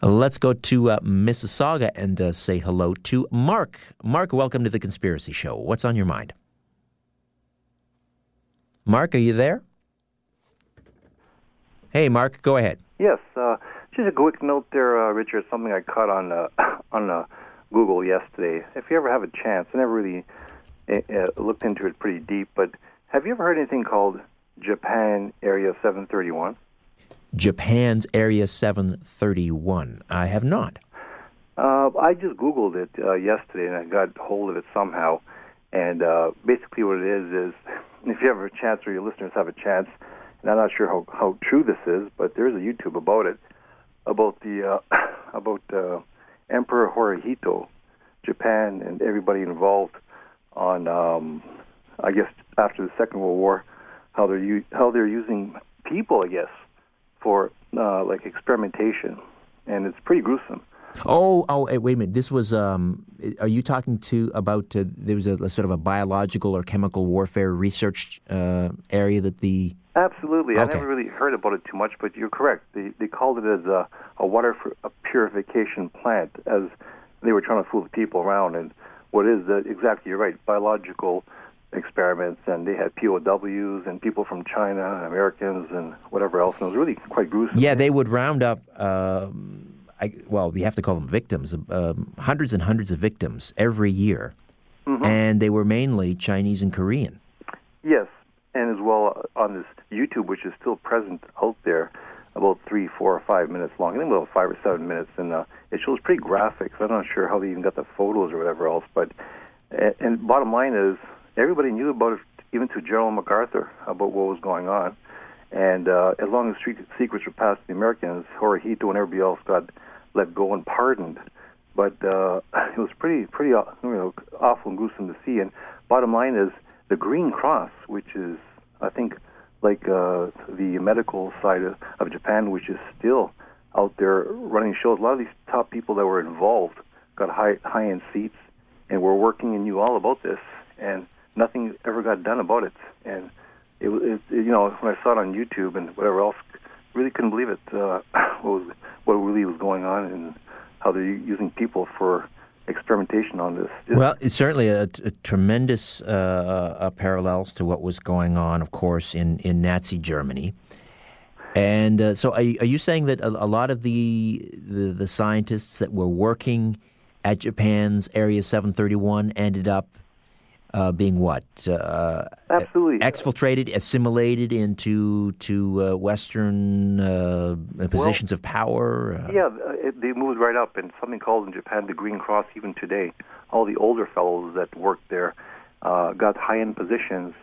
Let's go to uh, Mississauga and uh, say hello to Mark. Mark, welcome to the Conspiracy Show. What's on your mind? Mark, are you there? Hey, Mark, go ahead. Yes, uh, just a quick note there, uh, Richard. Something I caught on uh, *coughs* on uh, Google yesterday. If you ever have a chance, I never really uh, looked into it pretty deep, but have you ever heard anything called Japan Area 731? Japan's Area 731. I have not. Uh, I just Googled it uh, yesterday and I got hold of it somehow. And uh, basically, what it is is *laughs* if you have a chance or your listeners have a chance, and I'm not sure how, how true this is, but there's a YouTube about it, about the uh, *coughs* about uh, Emperor Hirohito, Japan, and everybody involved on, um, I guess, after the Second World War how they're u- how they're using people, I guess, for uh, like experimentation, and it's pretty gruesome. Oh, oh, wait a minute. This was. Um, are you talking to about? Uh, there was a, a, sort of a biological or chemical warfare research uh, area that the. Absolutely, okay. I never really heard about it too much, but you're correct. They they called it as a, a water a purification plant, as they were trying to fool the people around. And what is that? Exactly, you're right. Biological experiments, and they had POWs and people from China, and Americans, and whatever else. And it was really quite gruesome. Yeah, they would round up. Um, I, well, you have to call them victims. Um, hundreds and hundreds of victims every year, mm-hmm. and they were mainly Chinese and Korean. Yes, and as well on this YouTube, which is still present out there, about three, four, or five minutes long. I think about five or seven minutes, and uh, it shows pretty graphic. So I'm not sure how they even got the photos or whatever else, but and bottom line is everybody knew about it, even to General MacArthur, about what was going on. And uh, as long as street secrets were passed to the Americans, Hirohito and everybody else got let go and pardoned. But uh, *laughs* it was pretty, pretty, uh, you know, awful and gruesome to see. And bottom line is the Green Cross, which is, I think, like uh, the medical side of, of Japan, which is still out there running shows. A lot of these top people that were involved got high high end seats and were working and knew all about this. And nothing ever got done about it. And it, it, you know, when I saw it on YouTube and whatever else, really couldn't believe it. Uh, *laughs* what was what really was going on and how they're using people for experimentation on this. Well, it's certainly a, a tremendous uh, uh, parallels to what was going on, of course, in, in Nazi Germany. And uh, so, are, are, you saying that a, a lot of the, the, the scientists that were working at Japan's Area 731 ended up uh, being what? Uh, Absolutely. Exfiltrated, assimilated into to uh, Western uh, positions well, of power? Uh, yeah, it, they moved right up, and something called in Japan the Green Cross even today. All the older fellows that worked there uh, got high-end positions,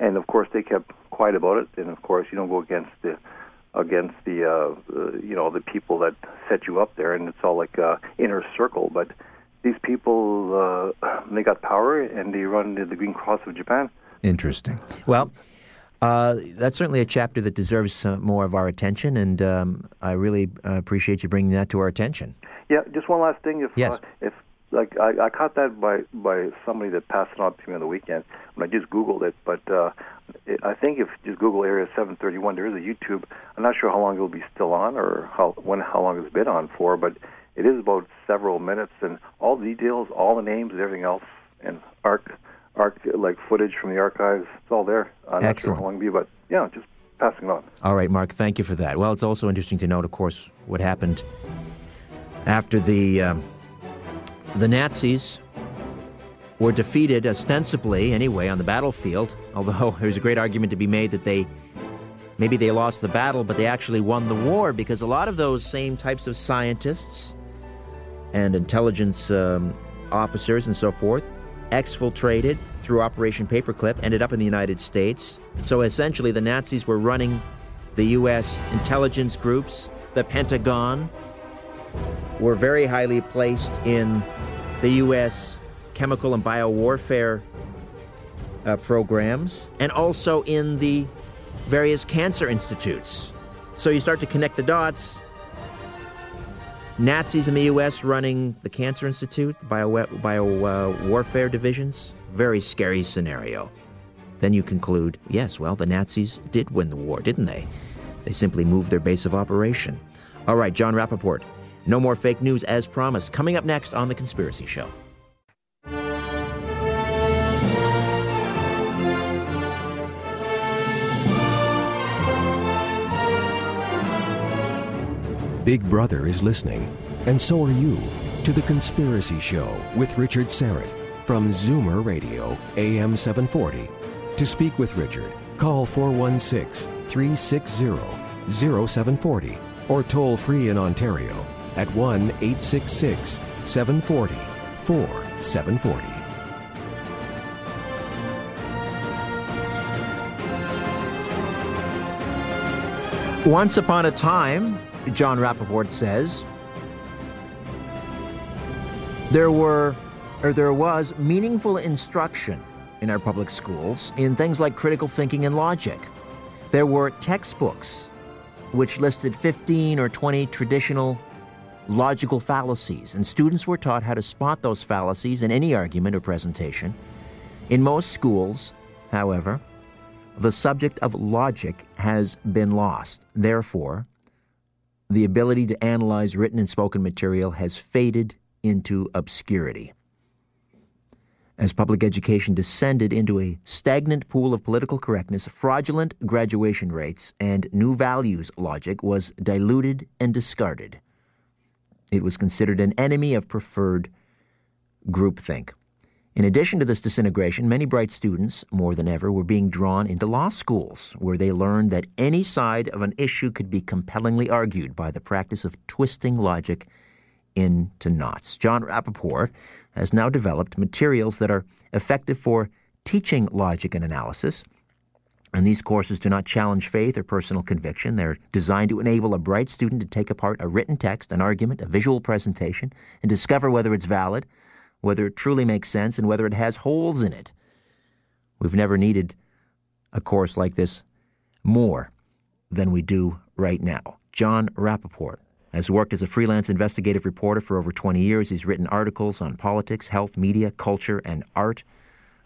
and of course they kept quiet about it, and of course you don't go against the against the, uh, uh, you know, the people that set you up there, and it's all like uh, inner circle. But these people, uh, they got power, and they run the Green Cross of Japan. Interesting. Well, uh, that's certainly a chapter that deserves more of our attention, and um, I really uh, appreciate you bringing that to our attention. Yeah, just one last thing. If Yes. uh, if like I, I caught that by by somebody that passed it on to me on the weekend when I just Googled it, but uh, it, I think if you just Google Area 731, there is a YouTube. I'm not sure how long it'll be still on or how when how long it's been on for, but it is about several minutes and all the details, all the names, and everything else, and arc arc like footage from the archives. It's all there. I'm sure Excellent. long it'll be, but yeah, just passing on. All right, Mark, thank you for that. Well, it's also interesting to note, of course, what happened after the um, the Nazis were defeated ostensibly anyway on the battlefield. Although *laughs* there's a great argument to be made that they maybe they lost the battle, but they actually won the war because a lot of those same types of scientists and intelligence um, officers and so forth exfiltrated through Operation Paperclip, ended up in the United States. So essentially, the Nazis were running the U.S. intelligence groups, the Pentagon, were very highly placed in the U.S. chemical and biowarfare uh, programs, and also in the various cancer institutes. So you start to connect the dots. Nazis in the U.S. running the Cancer Institute, bio, bio uh, warfare divisions. Very scary scenario. Then you conclude, yes, well, the Nazis did win the war, didn't they? They simply moved their base of operation. All right, John Rappoport. No more fake news as promised. Coming up next on The Conspiracy Show. Big Brother is listening, and so are you, to The Conspiracy Show with Richard Syrett from Zoomer Radio, AM 740. To speak with Richard, call 416 360 0740 or toll free in Ontario at 1 866 740 4740. Once upon a time, John Rappoport says, there were or there was meaningful instruction in our public schools in things like critical thinking and logic. There were textbooks which listed 15 or 20 traditional logical fallacies, and students were taught how to spot those fallacies in any argument or presentation. In most schools, however, the subject of logic has been lost. Therefore, the ability to analyze written and spoken material has faded into obscurity. As public education descended into a stagnant pool of political correctness, fraudulent graduation rates, and new values logic was diluted and discarded. It was considered an enemy of preferred groupthink. In addition to this disintegration, many bright students, more than ever, were being drawn into law schools, where they learned that any side of an issue could be compellingly argued by the practice of twisting logic into knots. John Rappoport has now developed materials that are effective for teaching logic and analysis. And these courses do not challenge faith or personal conviction. They're designed to enable a bright student to take apart a written text, an argument, a visual presentation, and discover whether it's valid, whether it truly makes sense, and whether it has holes in it. We've never needed a course like this more than we do right now. John Rappoport has worked as a freelance investigative reporter for over 20 years. He's written articles on politics, health, media, culture, and art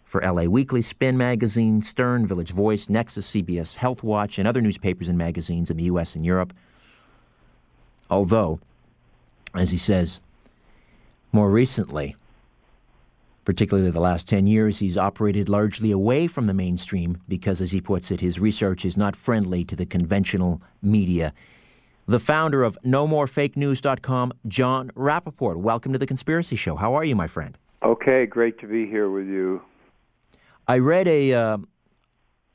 for LA Weekly, Spin Magazine, Stern, Village Voice, Nexus, CBS Health Watch, and other newspapers and magazines in the U.S. and Europe. Although, as he says, more recently, particularly the last 10 years, he's operated largely away from the mainstream because, as he puts it, his research is not friendly to the conventional media. The founder of NoMoreFakeNews.com, John Rappoport. Welcome to the Conspiracy Show. How are you, my friend? Okay, great to be here with you. I read a uh,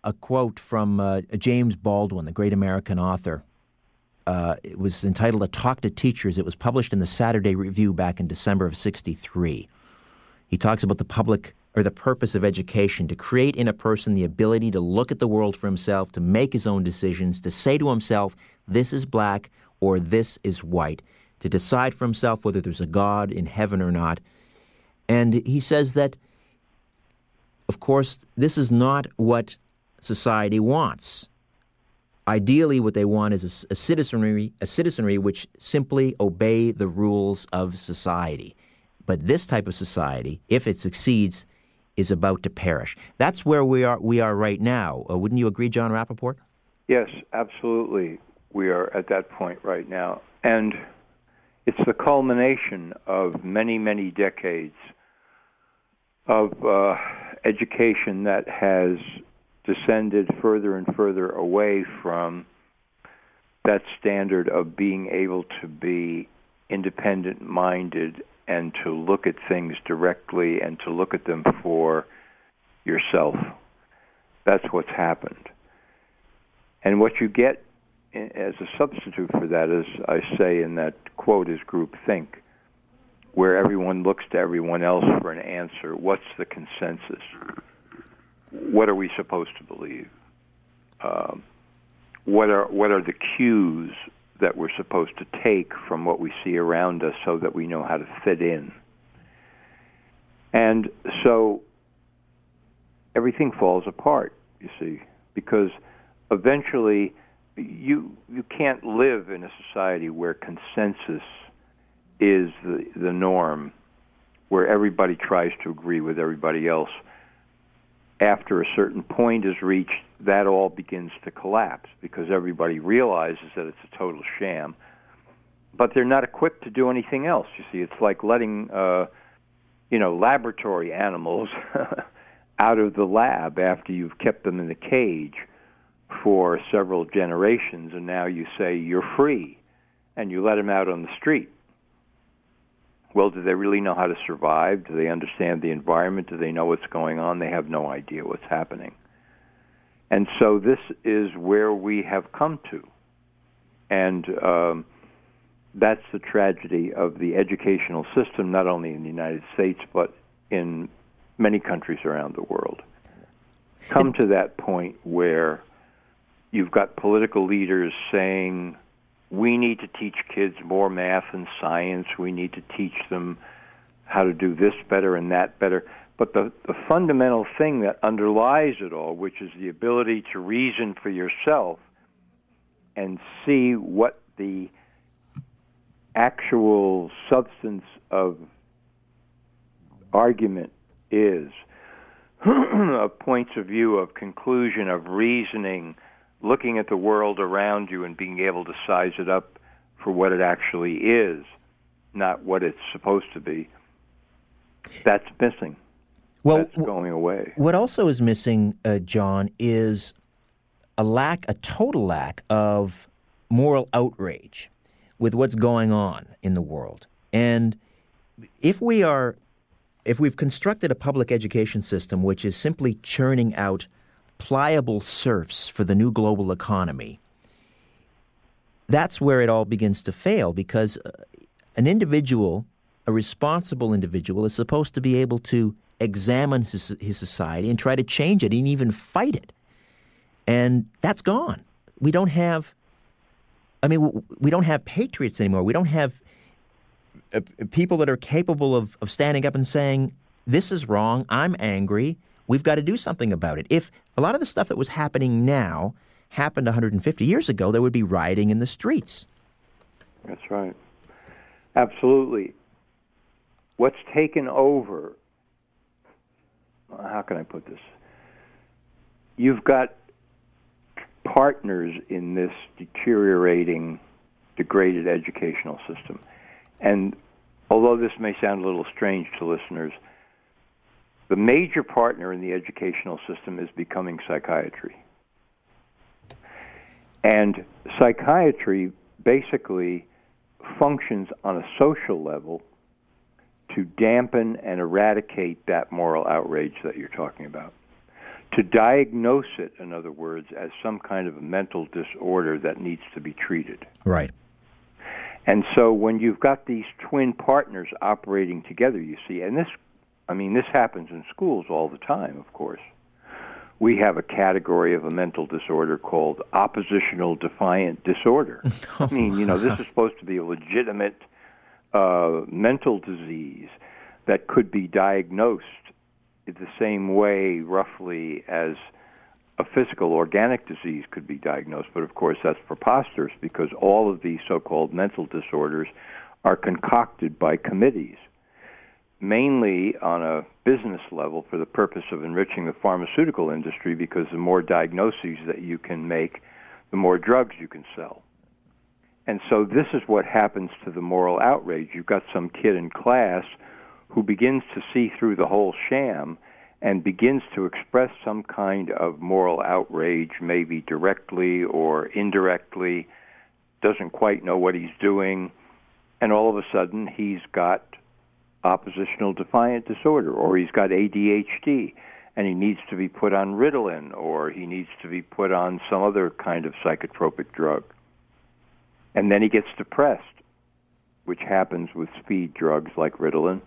a quote from uh, James Baldwin, the great American author. Uh, it was entitled "A Talk to Teachers." It was published in the Saturday Review back in December of '63. He talks about the public or the purpose of education to create in a person the ability to look at the world for himself, to make his own decisions, to say to himself, this is black or this is white, to decide for himself whether there's a God in heaven or not. And he says that, of course, this is not what society wants. Ideally, what they want is a, a, citizenry, a citizenry which simply obey the rules of society. But this type of society, if it succeeds, is about to perish. That's where we are. We are right now. Uh, wouldn't you agree, John Rappoport? Yes, absolutely. We are at that point right now, and it's the culmination of many, many decades of uh, education that has descended further and further away from that standard of being able to be independent minded and to look at things directly and to look at them for yourself. That's what's happened. And what you get as a substitute for that, as I say in that quote, is groupthink, where everyone looks to everyone else for an answer. What's the consensus? What are we supposed to believe? Um, what are what are the cues that we're supposed to take from what we see around us so that we know how to fit in. And so everything falls apart, you see, because eventually you you can't live in a society where consensus is the the norm, where everybody tries to agree with everybody else. After a certain point is reached, that all begins to collapse because everybody realizes that it's a total sham. But they're not equipped to do anything else. You see, it's like letting, uh, you know, laboratory animals *laughs* out of the lab after you've kept them in the cage for several generations, and now you say you're free, and you let them out on the street. Well, do they really know how to survive? Do they understand the environment? Do they know what's going on? They have no idea what's happening. And so this is where we have come to. And um, that's the tragedy of the educational system, not only in the United States, but in many countries around the world. Come to that point where you've got political leaders saying, we need to teach kids more math and science, we need to teach them how to do this better and that better. But the, the fundamental thing that underlies it all, which is the ability to reason for yourself and see what the actual substance of argument is, *clears throat* of points of view, of conclusion, of reasoning, looking at the world around you and being able to size it up for what it actually is, not what it's supposed to be. That's missing well, that's going away. What also is missing, uh, Jon, is a lack, a total lack of moral outrage with what's going on in the world. And if we are, if we've constructed a public education system which is simply churning out pliable serfs for the new global economy, that's where it all begins to fail because uh, an individual, a responsible individual, is supposed to be able to examine his, his society and try to change it and even fight it. And that's gone. We don't have, I mean, we don't have patriots anymore. We don't have uh, people that are capable of, of standing up and saying, this is wrong, I'm angry, we've got to do something about it. If a lot of the stuff that was happening now happened 150 years ago, there would be rioting in the streets. That's right. Absolutely. What's taken over how can I put this? You've got partners in this deteriorating, degraded educational system. And although this may sound a little strange to listeners, the major partner in the educational system is becoming psychiatry. And psychiatry basically functions on a social level to dampen and eradicate that moral outrage that you're talking about. To diagnose it, in other words, as some kind of a mental disorder that needs to be treated. Right. And so when you've got these twin partners operating together, you see, and this I mean, this happens in schools all the time, of course. We have a category of a mental disorder called oppositional defiant disorder. *laughs* I mean, you know, this is supposed to be a legitimate uh, mental disease that could be diagnosed the same way, roughly, as a physical organic disease could be diagnosed. But of course, that's preposterous because all of these so called mental disorders are concocted by committees, mainly on a business level for the purpose of enriching the pharmaceutical industry because the more diagnoses that you can make, the more drugs you can sell. And so this is what happens to the moral outrage. You've got some kid in class who begins to see through the whole sham and begins to express some kind of moral outrage, maybe directly or indirectly, doesn't quite know what he's doing, and all of a sudden he's got oppositional defiant disorder or he's got ADHD and he needs to be put on Ritalin or he needs to be put on some other kind of psychotropic drug. And then he gets depressed, which happens with speed drugs like Ritalin.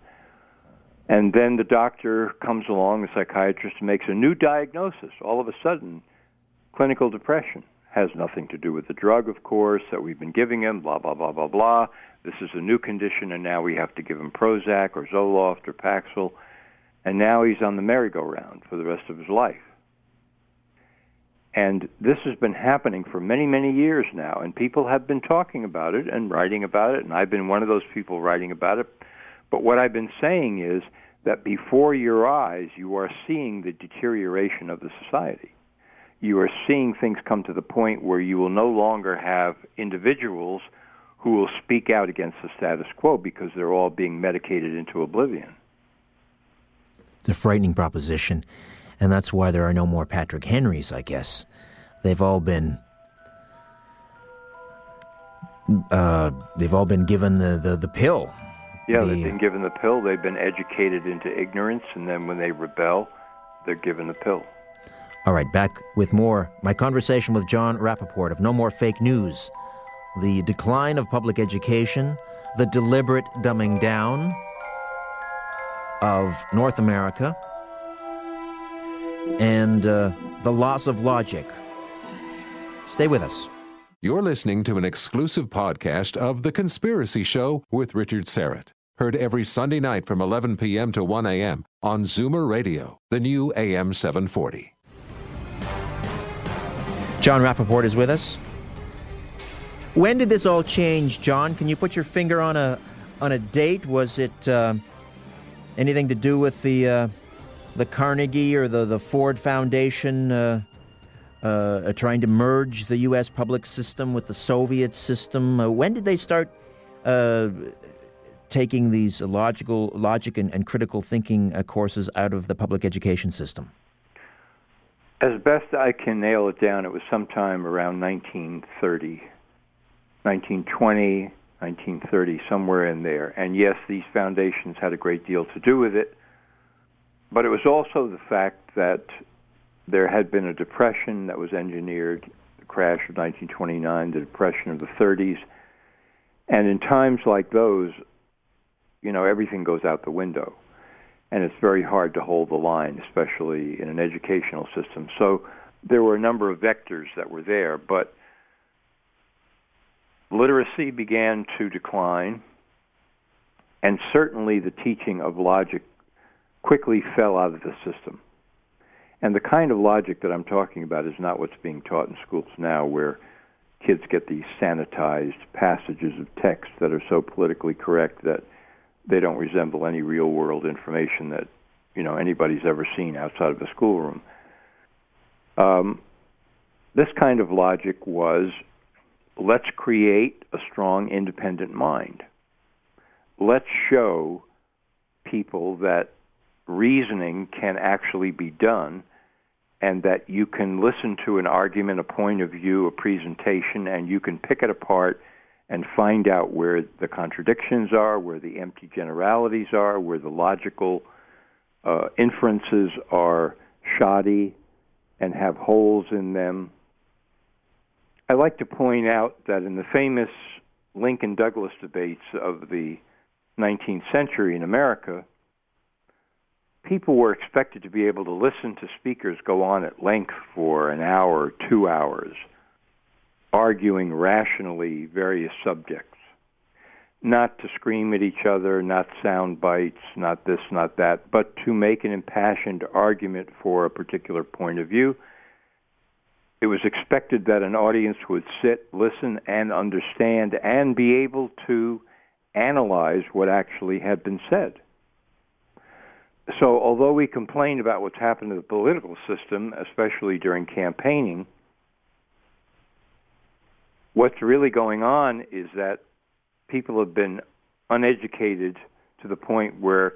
And then the doctor comes along, the psychiatrist makes a new diagnosis. All of a sudden, clinical depression has nothing to do with the drug, of course, that we've been giving him, blah, blah, blah, blah, blah. This is a new condition, and now we have to give him Prozac or Zoloft or Paxil. And now he's on the merry-go-round for the rest of his life. And this has been happening for many, many years now, and people have been talking about it and writing about it, and I've been one of those people writing about it. But what I've been saying is that before your eyes, you are seeing the deterioration of the society. You are seeing things come to the point where you will no longer have individuals who will speak out against the status quo because they're all being medicated into oblivion. It's a frightening proposition, and that's why there are no more Patrick Henrys, I guess. They've all been uh, they've all been given the, the, the pill. Yeah, The- they've been given the pill. They've been educated into ignorance, and then when they rebel, they're given the pill. All right, back with more. My conversation with John Rappoport of No More Fake News. The decline of public education, the deliberate dumbing down of North America, and uh, the loss of logic. Stay with us. You're listening to an exclusive podcast of The Conspiracy Show with Richard Syrett. Heard every Sunday night from 11 p.m. to 1 a.m. on Zoomer Radio, the new AM 740. John Rappoport is with us. When did this all change, John? Can you put your finger on a on a date? Was it uh, anything to do with the uh, the Carnegie or the the Ford Foundation uh, uh, trying to merge the U.S. public system with the Soviet system? Uh, when did they start uh, taking these logical logic and, and critical thinking uh, courses out of the public education system? As best I can nail it down, it was sometime around 1930, 1920, 1930, somewhere in there. And yes, these foundations had a great deal to do with it, but it was also the fact that there had been a depression that was engineered, the crash of 1929, the depression of the 30s. And in times like those, you know, everything goes out the window. And it's very hard to hold the line, especially in an educational system. So there were a number of vectors that were there, but literacy began to decline, and certainly the teaching of logic quickly fell out of the system. And the kind of logic that I'm talking about is not what's being taught in schools now, where kids get these sanitized passages of text that are so politically correct that they don't resemble any real world information that you know anybody's ever seen outside of a schoolroom. Um, this kind of logic was let's create a strong independent mind. Let's show people that reasoning can actually be done and that you can listen to an argument, a point of view, a presentation, and you can pick it apart and find out where the contradictions are, where the empty generalities are, where the logical uh, inferences are shoddy and have holes in them. I like to point out that in the famous Lincoln Douglas debates of the 19th century in America, people were expected to be able to listen to speakers go on at length for an hour, two hours, arguing rationally various subjects. Not to scream at each other, not sound bites, not this, not that, but to make an impassioned argument for a particular point of view. It was expected that an audience would sit, listen, and understand and be able to analyze what actually had been said. So, although we complain about what's happened to the political system, especially during campaigning, what's really going on is that people have been uneducated to the point where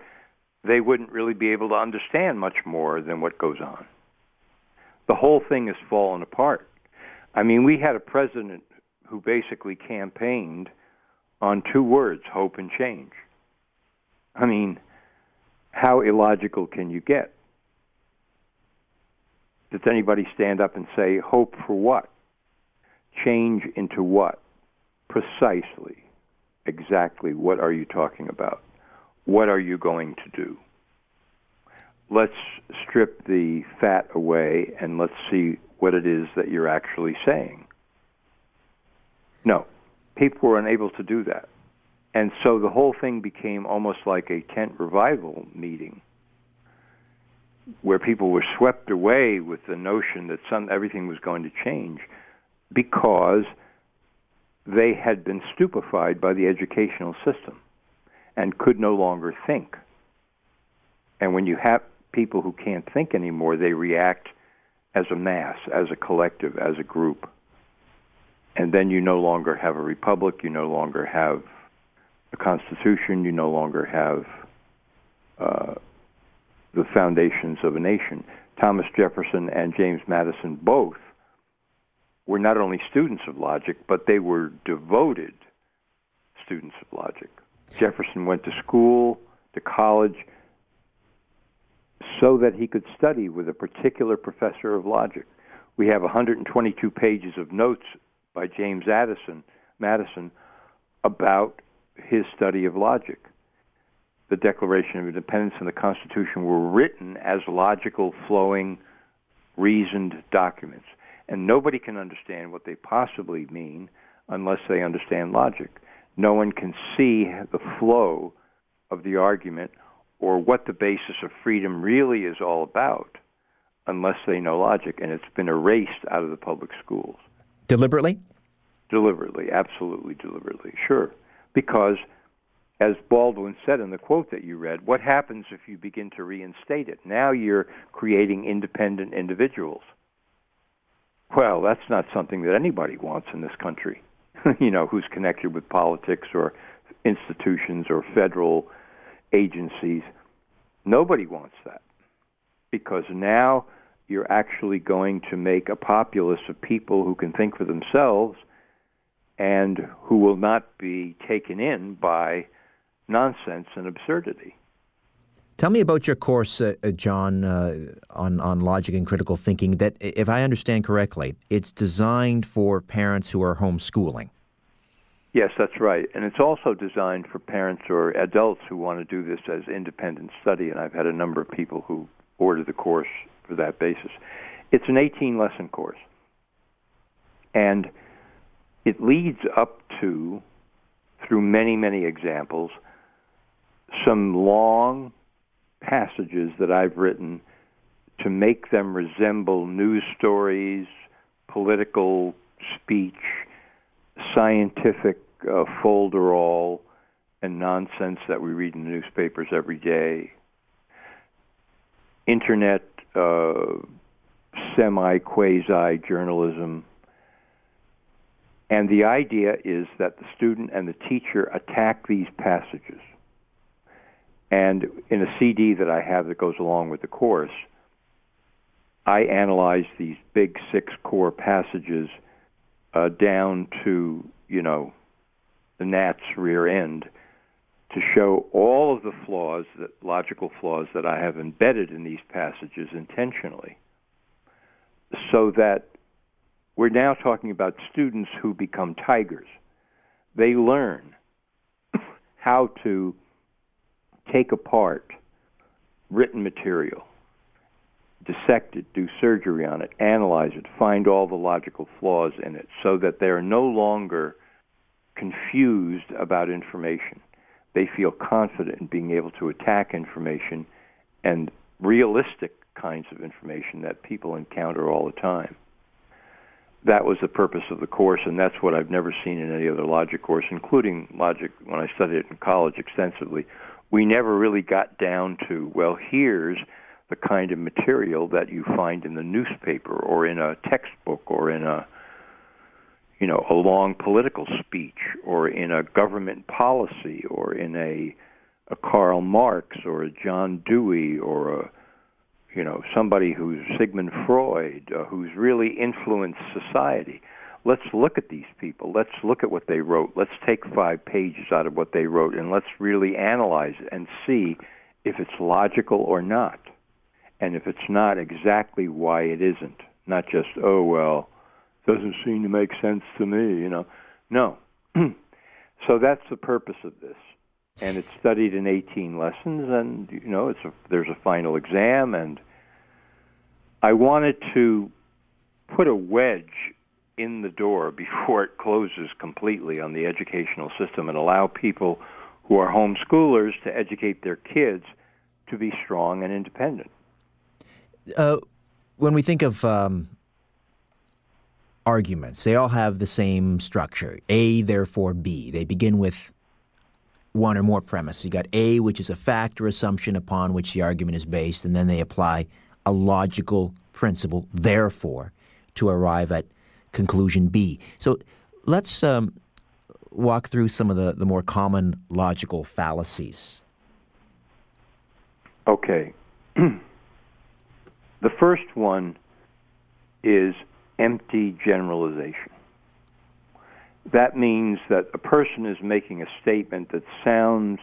they wouldn't really be able to understand much more than what goes on. The whole thing has fallen apart. I mean, we had a president who basically campaigned on two words, hope and change. I mean, how illogical can you get? Does anybody stand up and say, hope for what? Change into what? Precisely. Exactly what are you talking about? What are you going to do? Let's strip the fat away and let's see what it is that you're actually saying. No, people were unable to do that. And so the whole thing became almost like a tent revival meeting where people were swept away with the notion that some, everything was going to change because they had been stupefied by the educational system and could no longer think. And when you have people who can't think anymore, they react as a mass, as a collective, as a group. And then you no longer have a republic, you no longer have a constitution, you no longer have uh, the foundations of a nation. Thomas Jefferson and James Madison both were not only students of logic, but they were devoted students of logic. Jefferson went to school, to college, so that he could study with a particular professor of logic. We have 122 pages of notes by James Addison, Madison about his study of logic. The Declaration of Independence and the Constitution were written as logical, flowing, reasoned documents. And nobody can understand what they possibly mean unless they understand logic. No one can see the flow of the argument or what the basis of freedom really is all about unless they know logic. And it's been erased out of the public schools. Deliberately? Deliberately, absolutely deliberately, sure because, as Baldwin said in the quote that you read, what happens if you begin to reinstate it? Now you're creating independent individuals. Well, that's not something that anybody wants in this country, *laughs* you know, who's connected with politics or institutions or federal agencies. Nobody wants that because now you're actually going to make a populace of people who can think for themselves and who will not be taken in by nonsense and absurdity. Tell me about your course, uh, uh, John, uh, on, on logic and critical thinking. That, if I understand correctly, it's designed for parents who are homeschooling. Yes, that's right. And it's also designed for parents or adults who want to do this as independent study. And I've had a number of people who order the course for that basis. It's an 18 lesson course. And it leads up to, through many, many examples, some long passages that I've written to make them resemble news stories, political speech, scientific uh, folderol, and nonsense that we read in the newspapers every day, internet uh, semi quasi journalism, and the idea is that the student and the teacher attack these passages. And in a CD that I have that goes along with the course, I analyze these big six core passages uh, down to, you know, the gnat's rear end to show all of the flaws, that, logical flaws that I have embedded in these passages intentionally so that we're now talking about students who become tigers. They learn *coughs* how to take apart written material, dissect it, do surgery on it, analyze it, find all the logical flaws in it, so that they are no longer confused about information. They feel confident in being able to attack information and realistic kinds of information that people encounter all the time. That was the purpose of the course, and that's what I've never seen in any other logic course, including logic when I studied it in college extensively. We never really got down to, well, here's the kind of material that you find in the newspaper or in a textbook or in a you know a long political speech or in a government policy or in a a Karl Marx or a John Dewey or a you know somebody who's Sigmund Freud uh, who's really influenced society. Let's look at these people. Let's look at what they wrote. Let's take five pages out of what they wrote and let's really analyze it and see if it's logical or not. And if it's not, exactly why it isn't. Not just, oh, well, doesn't seem to make sense to me, you know. No. *clears throat* so that's the purpose of this. And it's studied in 18 lessons, and, you know, it's a, there's a final exam, and I wanted to put a wedge in the door before it closes completely on the educational system and allow people who are homeschoolers to educate their kids to be strong and independent. Uh, when we think of um, arguments, they all have the same structure A, therefore B. They begin with one or more premises. You got A, which is a fact or assumption upon which the argument is based, and then they apply a logical principle, therefore, to arrive at conclusion B. So let's um, walk through some of the, the more common logical fallacies. Okay. *clears throat* The first one is empty generalization. That means that a person is making a statement that sounds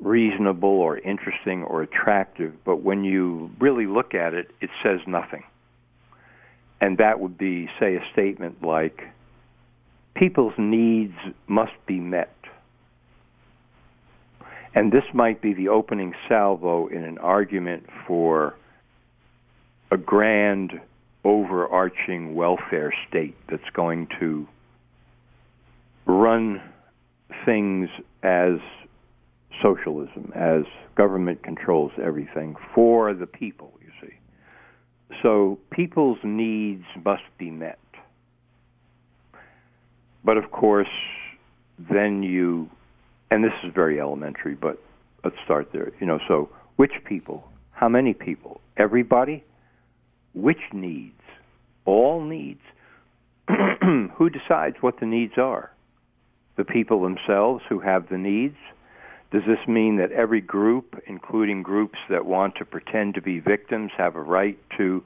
reasonable or interesting or attractive, but when you really look at it, it says nothing. And that would be, say, a statement like, people's needs must be met. And this might be the opening salvo in an argument for a grand overarching welfare state that's going to run things as socialism, as government controls everything for the people, you see. So people's needs must be met. But of course, then you, and this is very elementary, but let's start there. You know, so which people? How many people? Everybody? Which needs? All needs? *clears throat* who decides what the needs are? The people themselves who have the needs? Does this mean that every group, including groups that want to pretend to be victims, have a right to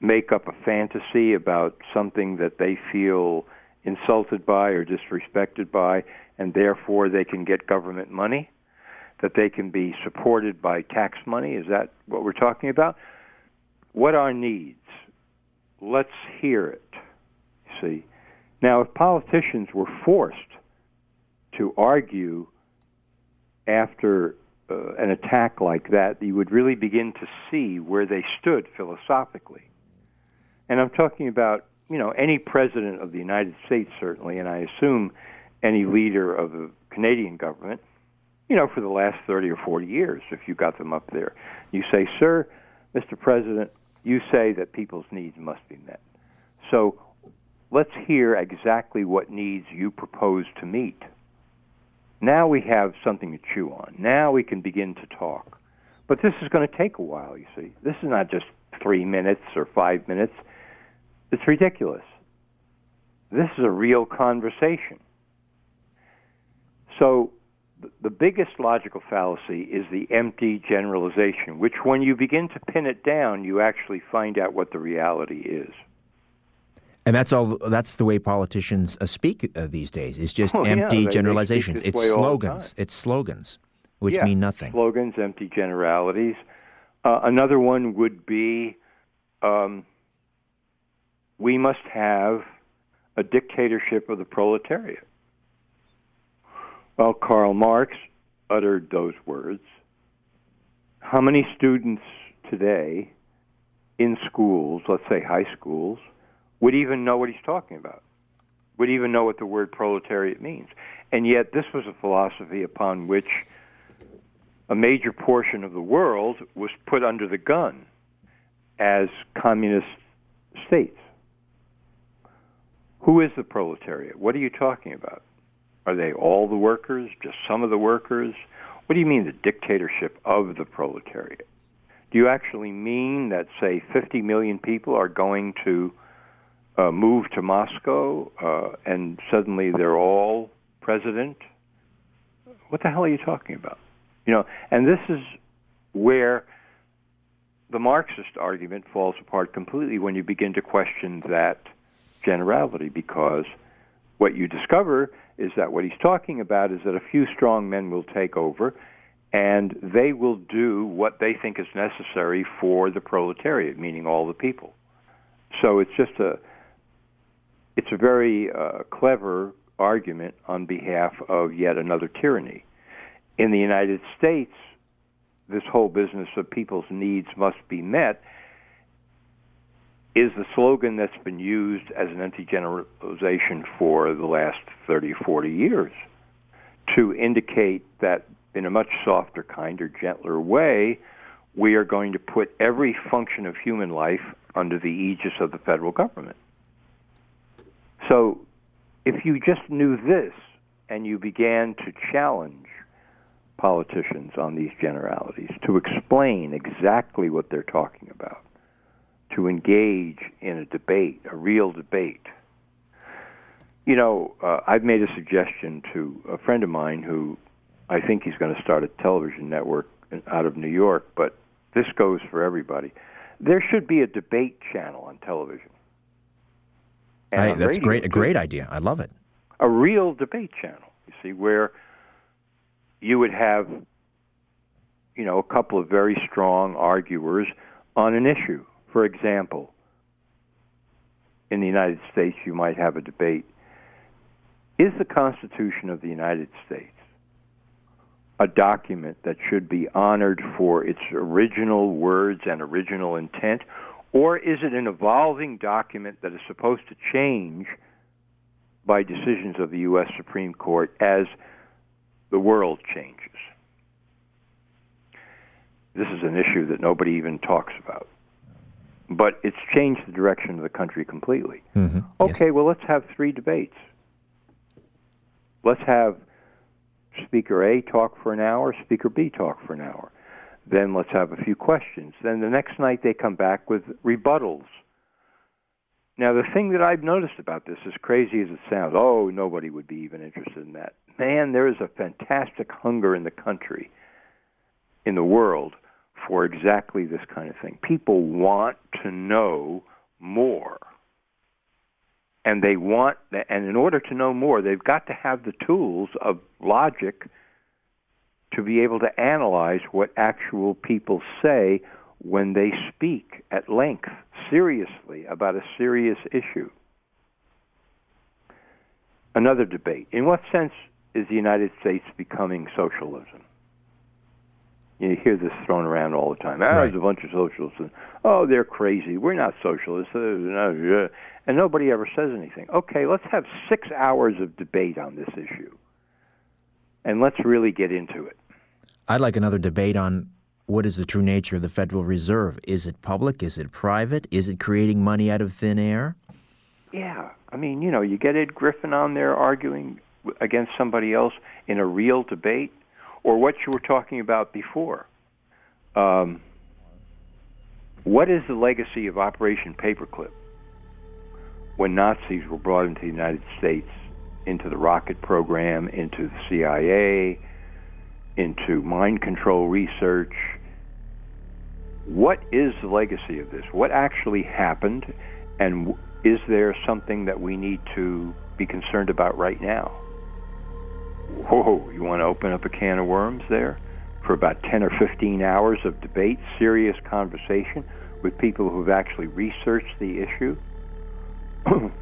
make up a fantasy about something that they feel insulted by or disrespected by, and therefore they can get government money? That they can be supported by tax money? Is that what we're talking about? What are needs? Let's hear it. See? Now, if politicians were forced to argue after uh, an attack like that, you would really begin to see where they stood philosophically. And I'm talking about, you know, any president of the United States, certainly, and I assume any leader of the Canadian government, you know, for the last 30 or 40 years, if you got them up there. You say, Sir, Mr. President, you say that people's needs must be met. So let's hear exactly what needs you propose to meet. Now we have something to chew on. Now we can begin to talk. But this is going to take a while, you see. This is not just three minutes or five minutes. It's ridiculous. This is a real conversation. So the biggest logical fallacy is the empty generalization, which when you begin to pin it down, you actually find out what the reality is. And that's all. That's the way politicians uh, speak uh, these days. It's just Oh, empty they generalizations. it's this way all the slogans. It's slogans, which Yeah, mean nothing. Slogans, empty generalities. Uh, another one would be um, we must have a dictatorship of the proletariat. Well, Karl Marx uttered those words how many students today in schools, let's say high schools, would even know what he's talking about? Would even know what the word proletariat means? And yet, this was a philosophy upon which a major portion of the world was put under the gun as communist states. Who is the proletariat? What are you talking about? Are they all the workers? Just some of the workers? What do you mean the dictatorship of the proletariat? Do you actually mean that, say, 50 million people are going to uh, move to Moscow uh, and suddenly they're all president? What the hell are you talking about? You know, and this is where the Marxist argument falls apart completely when you begin to question that generality because what you discover is that what he's talking about is that a few strong men will take over and they will do what they think is necessary for the proletariat, meaning all the people. So it's just a it's a very uh, clever argument on behalf of yet another tyranny. In the United States, this whole business of people's needs must be met is the slogan that's been used as an anti-generalization for the last 30 40 years to indicate that in a much softer, kinder, gentler way, we are going to put every function of human life under the aegis of the federal government. So, if you just knew this and you began to challenge politicians on these generalities, to explain exactly what they're talking about, to engage in a debate, a real debate. You know, uh, I've made a suggestion to a friend of mine who I think he's going to start a television network out of New York, but this goes for everybody. There should be a debate channel on television. I, that's great. A great idea. I love it. A real debate channel. You see, where you would have, you know, a couple of very strong arguers on an issue. For example, in the United States, you might have a debate: Is the Constitution of the United States a document that should be honored for its original words and original intent, or is it an evolving document that is supposed to change by decisions of the U.S. Supreme Court as the world changes? This is an issue that nobody even talks about. But it's changed the direction of the country completely. Mm-hmm. Okay, well, let's have three debates. Let's have Speaker A talk for an hour, Speaker B talk for an hour. Then let's have a few questions. Then the next night they come back with rebuttals. Now, the thing that I've noticed about this, as crazy as it sounds, oh, nobody would be even interested in that. Man, there is a fantastic hunger in the country, in the world, for exactly this kind of thing. People want to know more and they want and in order to know more they've got to have the tools of logic to be able to analyze what actual people say when they speak at length seriously about a serious issue another debate in what sense is the united states becoming socialism you hear this thrown around all the time. Ah, right. there's a bunch of socialists. And, oh, they're crazy. We're not socialists. Uh, uh, and nobody ever says anything. Okay, let's have six hours of debate on this issue. And let's really get into it. I'd like another debate on what is the true nature of the Federal Reserve. Is it public? Is it private? Is it creating money out of thin air? Yeah. I mean, you know, you get Ed Griffin on there arguing against somebody else in a real debate or what you were talking about before. Um, what is the legacy of Operation Paperclip when Nazis were brought into the United States, into the rocket program, into the CIA, into mind control research? What is the legacy of this? What actually happened? And is there something that we need to be concerned about right now? whoa, you want to open up a can of worms there for about 10 or 15 hours of debate, serious conversation with people who've actually researched the issue? *clears throat*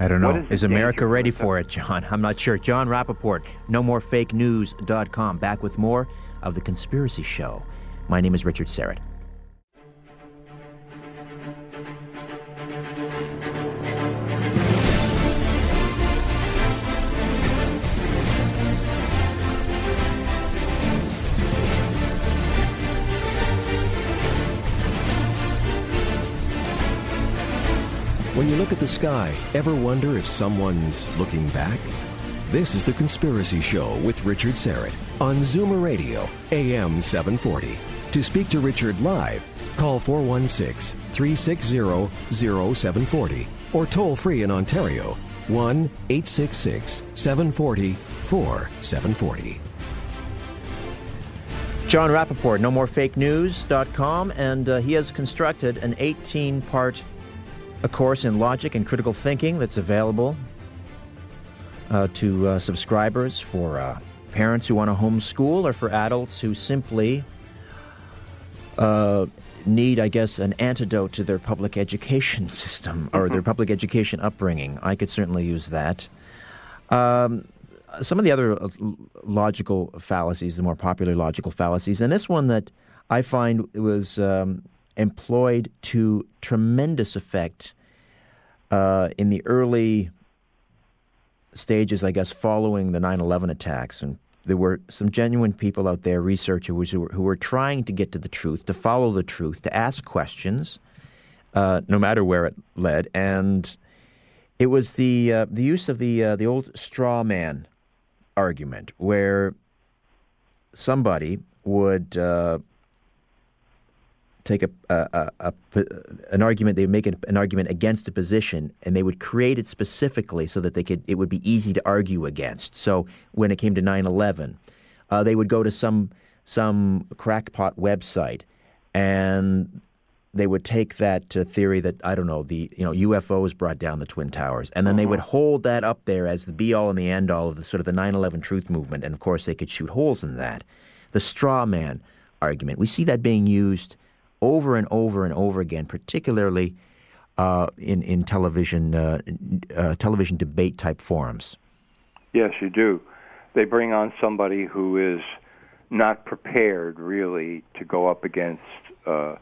I don't know. Is, is America ready for it, John? I'm not sure. Jon Rappoport, nomorefakenews.com, back with more of The Conspiracy Show My name is Richard Syrett. When you look at the sky, ever wonder if someone's looking back? This is The Conspiracy Show with Richard Syrett on Zoomer Radio, AM 740. To speak to Richard live, call 416 360 0740 or toll free in Ontario 1 866 740 4740. John Rappoport, nomorefakenews.com, and uh, he has constructed an 18 part a course in logic and critical thinking that's available uh, to uh, subscribers for uh, parents who want to homeschool or for adults who simply uh, need, I guess, an antidote to their public education *laughs* system or their public education upbringing. I could certainly use that. Um, some of the other uh, logical fallacies, the more popular logical fallacies, and this one that I find was um, employed to tremendous effect uh, in the early stages, I guess, following the 9 11 attacks. And there were some genuine people out there, researchers, who were, who were trying to get to the truth, to follow the truth, to ask questions, uh, no matter where it led. And it was the, uh, the use of the, uh, the old straw man argument, where somebody would uh, take a, a, a, a, an argument, they would make an argument against a position, and they would create it specifically so that they could it would be easy to argue against. So when it came to 9/11, uh, they would go to some some crackpot website, and they would take that uh, theory that I don't know the you know UFOs brought down the twin towers, and then they would hold that up there as the be all and the end all of the sort of the 9/11 truth movement, and of course they could shoot holes in that. The straw man argument, we see that being used over and over and over again, particularly uh, in in television uh, uh, television debate type forums. Yes, you do. They bring on somebody who is not prepared really to go up against uh,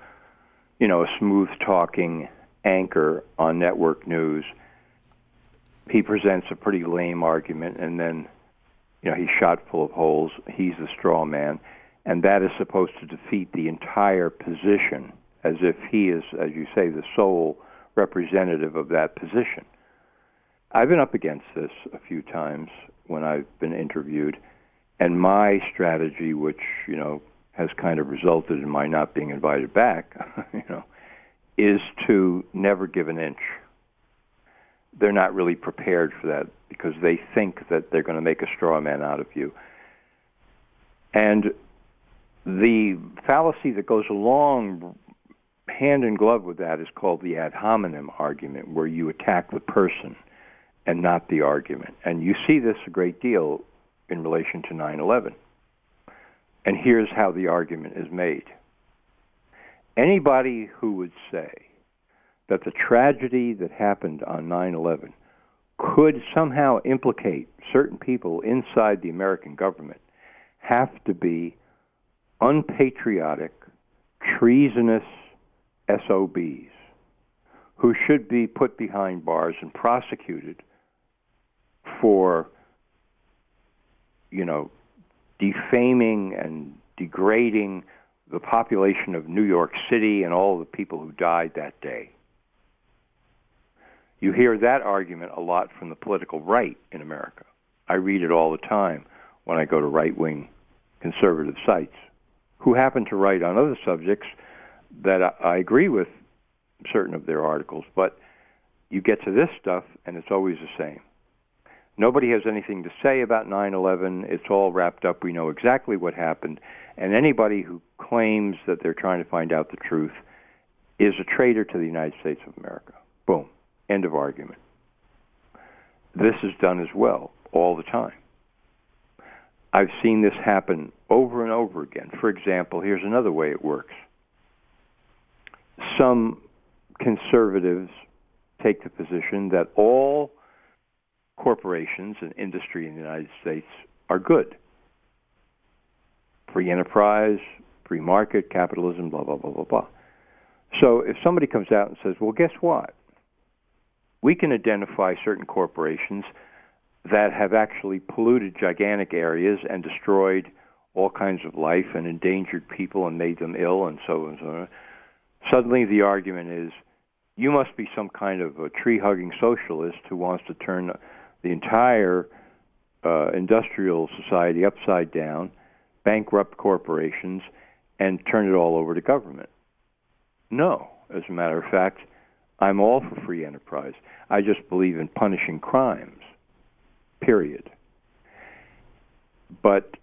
you know a smooth talking anchor on network news. He presents a pretty lame argument, and then you know he's shot full of holes. He's the straw man and that is supposed to defeat the entire position as if he is, as you say, the sole representative of that position. I've been up against this a few times when I've been interviewed, and my strategy, which you know has kind of resulted in my not being invited back, *laughs* you know, is to never give an inch. They're not really prepared for that because they think that they're going to make a straw man out of you. And the fallacy that goes along hand in glove with that is called the ad hominem argument, where you attack the person and not the argument. And you see this a great deal in relation to 9 11. And here's how the argument is made. Anybody who would say that the tragedy that happened on 9 11 could somehow implicate certain people inside the American government have to be unpatriotic, treasonous SOBs who should be put behind bars and prosecuted for, you know, defaming and degrading the population of New York City and all the people who died that day. You hear that argument a lot from the political right in America. I read it all the time when I go to right wing conservative sites who happen to write on other subjects that I, I agree with certain of their articles, but you get to this stuff and it's always the same. Nobody has anything to say about 9/11. It's all wrapped up. We know exactly what happened, and anybody who claims that they're trying to find out the truth is a traitor to the United States of America. Boom. End of argument. This is done as well all the time. I've seen this happen over and over again. For example, here's another way it works. Some conservatives take the position that all corporations and industry in the United States are good. Free enterprise, free market, capitalism, blah, blah, blah, blah, blah. So if somebody comes out and says, well, guess what? We can identify certain corporations that have actually polluted gigantic areas and destroyed all kinds of life and endangered people and made them ill and so on and so on. Suddenly the argument is you must be some kind of a tree hugging socialist who wants to turn the entire uh, industrial society upside down, bankrupt corporations, and turn it all over to government. No, as a matter of fact, I'm all for free enterprise. I just believe in punishing crimes, period. But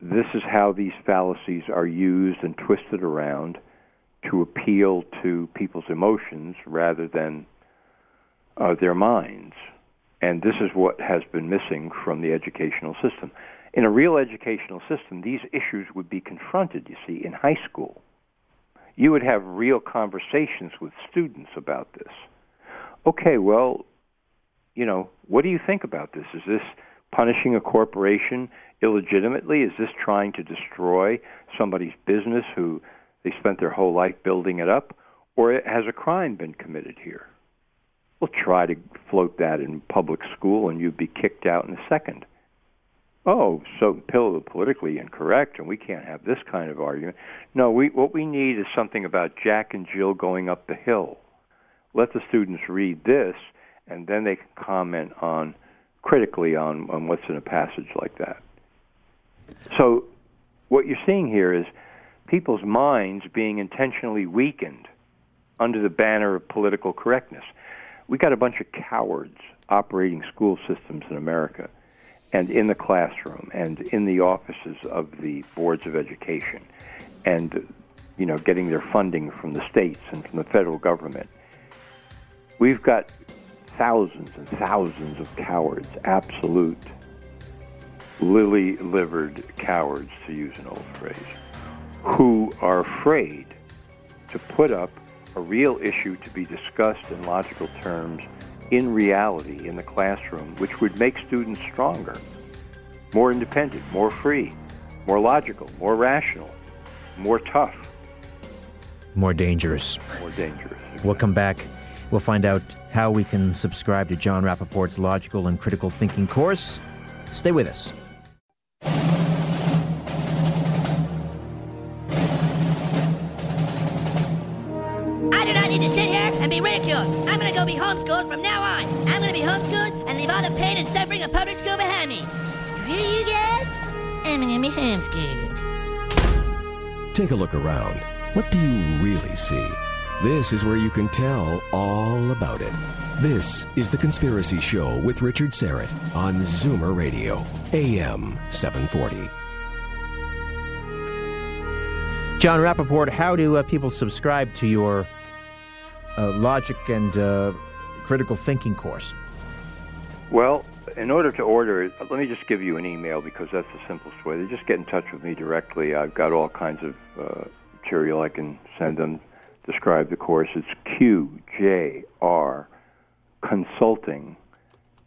this is how these fallacies are used and twisted around to appeal to people's emotions rather than uh, their minds. And this is what has been missing from the educational system. In a real educational system, these issues would be confronted, you see, in high school. You would have real conversations with students about this. Okay, well, you know, what do you think about this? Is this punishing a corporation illegitimately? Is this trying to destroy somebody's business who they spent their whole life building it up? Or has a crime been committed here? We'll try to float that in public school and you'd be kicked out in a second. Oh, so politically incorrect, and we can't have this kind of argument. No, we, what we need is something about Jack and Jill going up the hill. Let the students read this, and then they can comment on critically on, on what's in a passage like that. So, what you're seeing here is people's minds being intentionally weakened under the banner of political correctness. We got a bunch of cowards operating school systems in America and in the classroom and in the offices of the boards of education and you know getting their funding from the states and from the federal government. We've got thousands and thousands of cowards, absolute lily livered cowards, to use an old phrase, who are afraid to put up a real issue to be discussed in logical terms in reality in the classroom, which would make students stronger, more independent, more free, more logical, more rational, more tough. More dangerous. More dangerous. We'll come back. We'll find out how we can subscribe to John Rappoport's logical and critical thinking course. Stay with us. I do not need to sit here and be ridiculed. I'm gonna go be homeschooled from now on. I'm gonna be homeschooled and leave all the pain and suffering of public school behind me. Screw you guys. I'm gonna be homeschooled. Take a look around. What do you really see? This is where you can tell all about it. This is The Conspiracy Show with Richard Syrett on Zoomer Radio, AM 740. John Rappoport, how do uh, people subscribe to your uh, logic and uh, critical thinking course? Well, in order to order it, let me just give you an email because that's the simplest way. They just get in touch with me directly. I've got all kinds of uh, material I can send them. Describe the course. It's QJR Consulting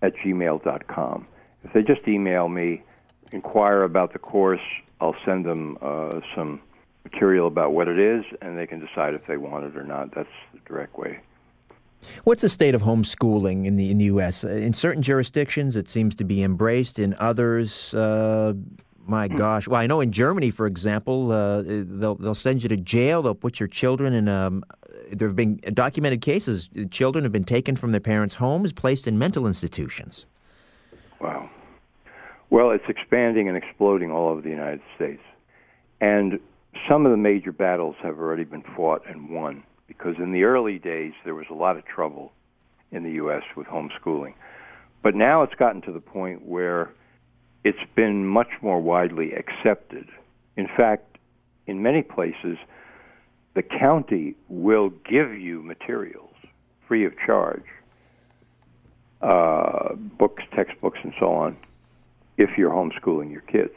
at gmail.com. If they just email me, inquire about the course, I'll send them uh, some material about what it is, and they can decide if they want it or not. That's the direct way. What's the state of homeschooling in the in the U.S. In certain jurisdictions, it seems to be embraced. In others, uh, my hmm. gosh, well, I know in Germany, for example, uh, they'll they'll send you to jail. They'll put your children in. Um, there have been documented cases. Children have been taken from their parents' homes, placed in mental institutions. Wow. Well, it's expanding and exploding all over the United States, and some of the major battles have already been fought and won because in the early days there was a lot of trouble in the U.S. with homeschooling. But now it's gotten to the point where it's been much more widely accepted. In fact, in many places, the county will give you materials free of charge, uh, books, textbooks, and so on, if you're homeschooling your kids.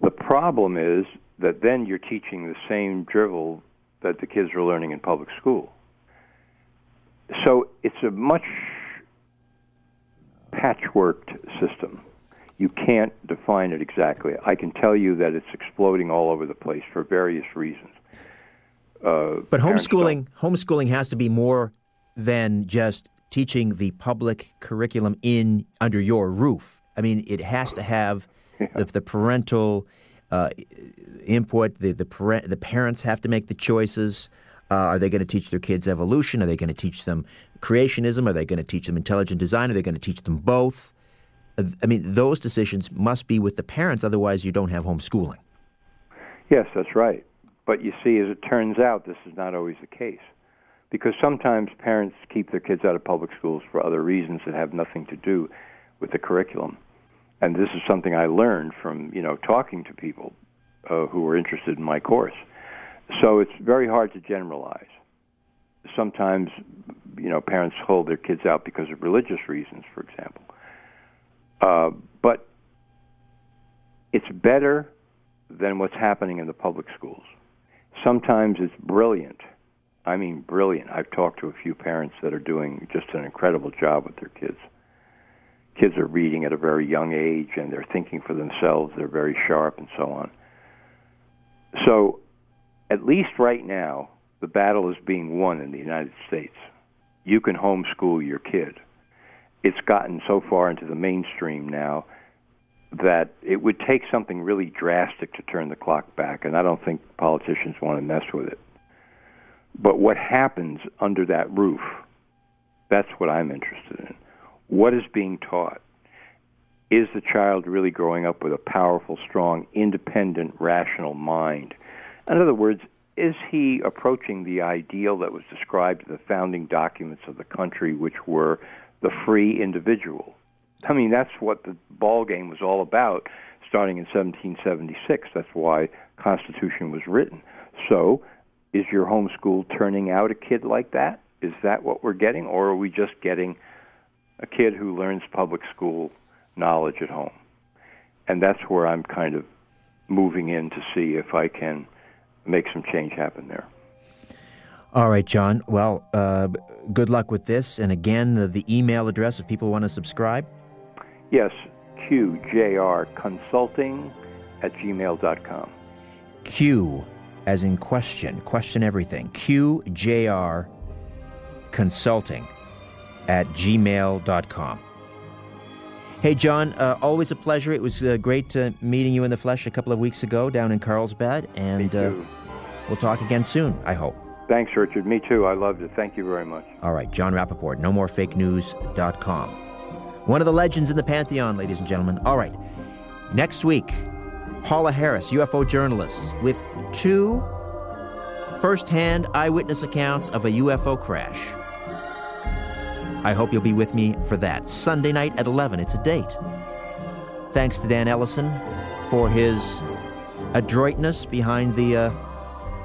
The problem is that then you're teaching the same drivel that the kids are learning in public school. So it's a much patchworked system. You can't define it exactly. I can tell you that it's exploding all over the place for various reasons. Uh, But homeschooling homeschooling has to be more than just teaching the public curriculum in under your roof. I mean, it has to have *laughs* the, the parental uh, input. The the, parent, the parents have to make the choices. Uh, are they going to teach their kids evolution? Are they going to teach them creationism? Are they going to teach them intelligent design? Are they going to teach them both? I mean, those decisions must be with the parents. Otherwise, you don't have homeschooling. Yes, that's right. But you see, as it turns out, this is not always the case. Because sometimes parents keep their kids out of public schools for other reasons that have nothing to do with the curriculum. And this is something I learned from, you know, talking to people uh, who were interested in my course. So it's very hard to generalize. Sometimes, you know, parents hold their kids out because of religious reasons, for example. Uh, but it's better than what's happening in the public schools. Sometimes it's brilliant. I mean, brilliant. I've talked to a few parents that are doing just an incredible job with their kids. Kids are reading at a very young age and they're thinking for themselves. They're very sharp and so on. So, at least right now, the battle is being won in the United States. You can homeschool your kid. It's gotten so far into the mainstream now that it would take something really drastic to turn the clock back, and I don't think politicians want to mess with it. But what happens under that roof, that's what I'm interested in. What is being taught? Is the child really growing up with a powerful, strong, independent, rational mind? In other words, is he approaching the ideal that was described in the founding documents of the country, which were the free individual? I mean, that's what the ball game was all about starting in 1776. That's why Constitution was written. So, is your homeschool turning out a kid like that? Is that what we're getting, or are we just getting a kid who learns public school knowledge at home? And that's where I'm kind of moving in to see if I can make some change happen there. All right, John. Well, uh, good luck with this. And again, the, the email address if people want to subscribe. Yes, QJR Consulting at gmail.com. Q as in question, question everything. QJR Consulting at gmail.com. Hey, John, uh, always a pleasure. It was uh, great uh, meeting you in the flesh a couple of weeks ago down in Carlsbad. And uh, we'll talk again soon, I hope. Thanks, Richard. Me too. I loved it. Thank you very much. All right, John Rappoport, nomorefakenews.com. One of the legends in the Pantheon, ladies and gentlemen. All right, next week, Paula Harris, UFO journalist, with two first-hand eyewitness accounts of a UFO crash. I hope you'll be with me for that. Sunday night at 11. It's a date. Thanks to Dan Ellison for his adroitness behind the uh,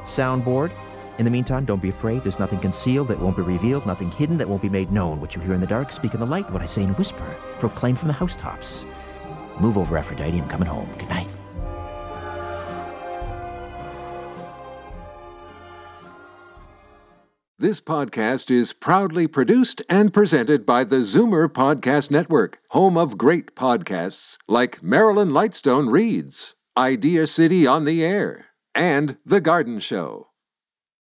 soundboard. In the meantime, don't be afraid. There's nothing concealed that won't be revealed, nothing hidden that won't be made known. What you hear in the dark, speak in the light. What I say in a whisper, proclaim from the housetops. Move over, Aphrodite. I'm coming home. Good night. This podcast is proudly produced and presented by the Zoomer Podcast Network, home of great podcasts like Marilyn Lightstone Reads, Idea City on the Air, and The Garden Show.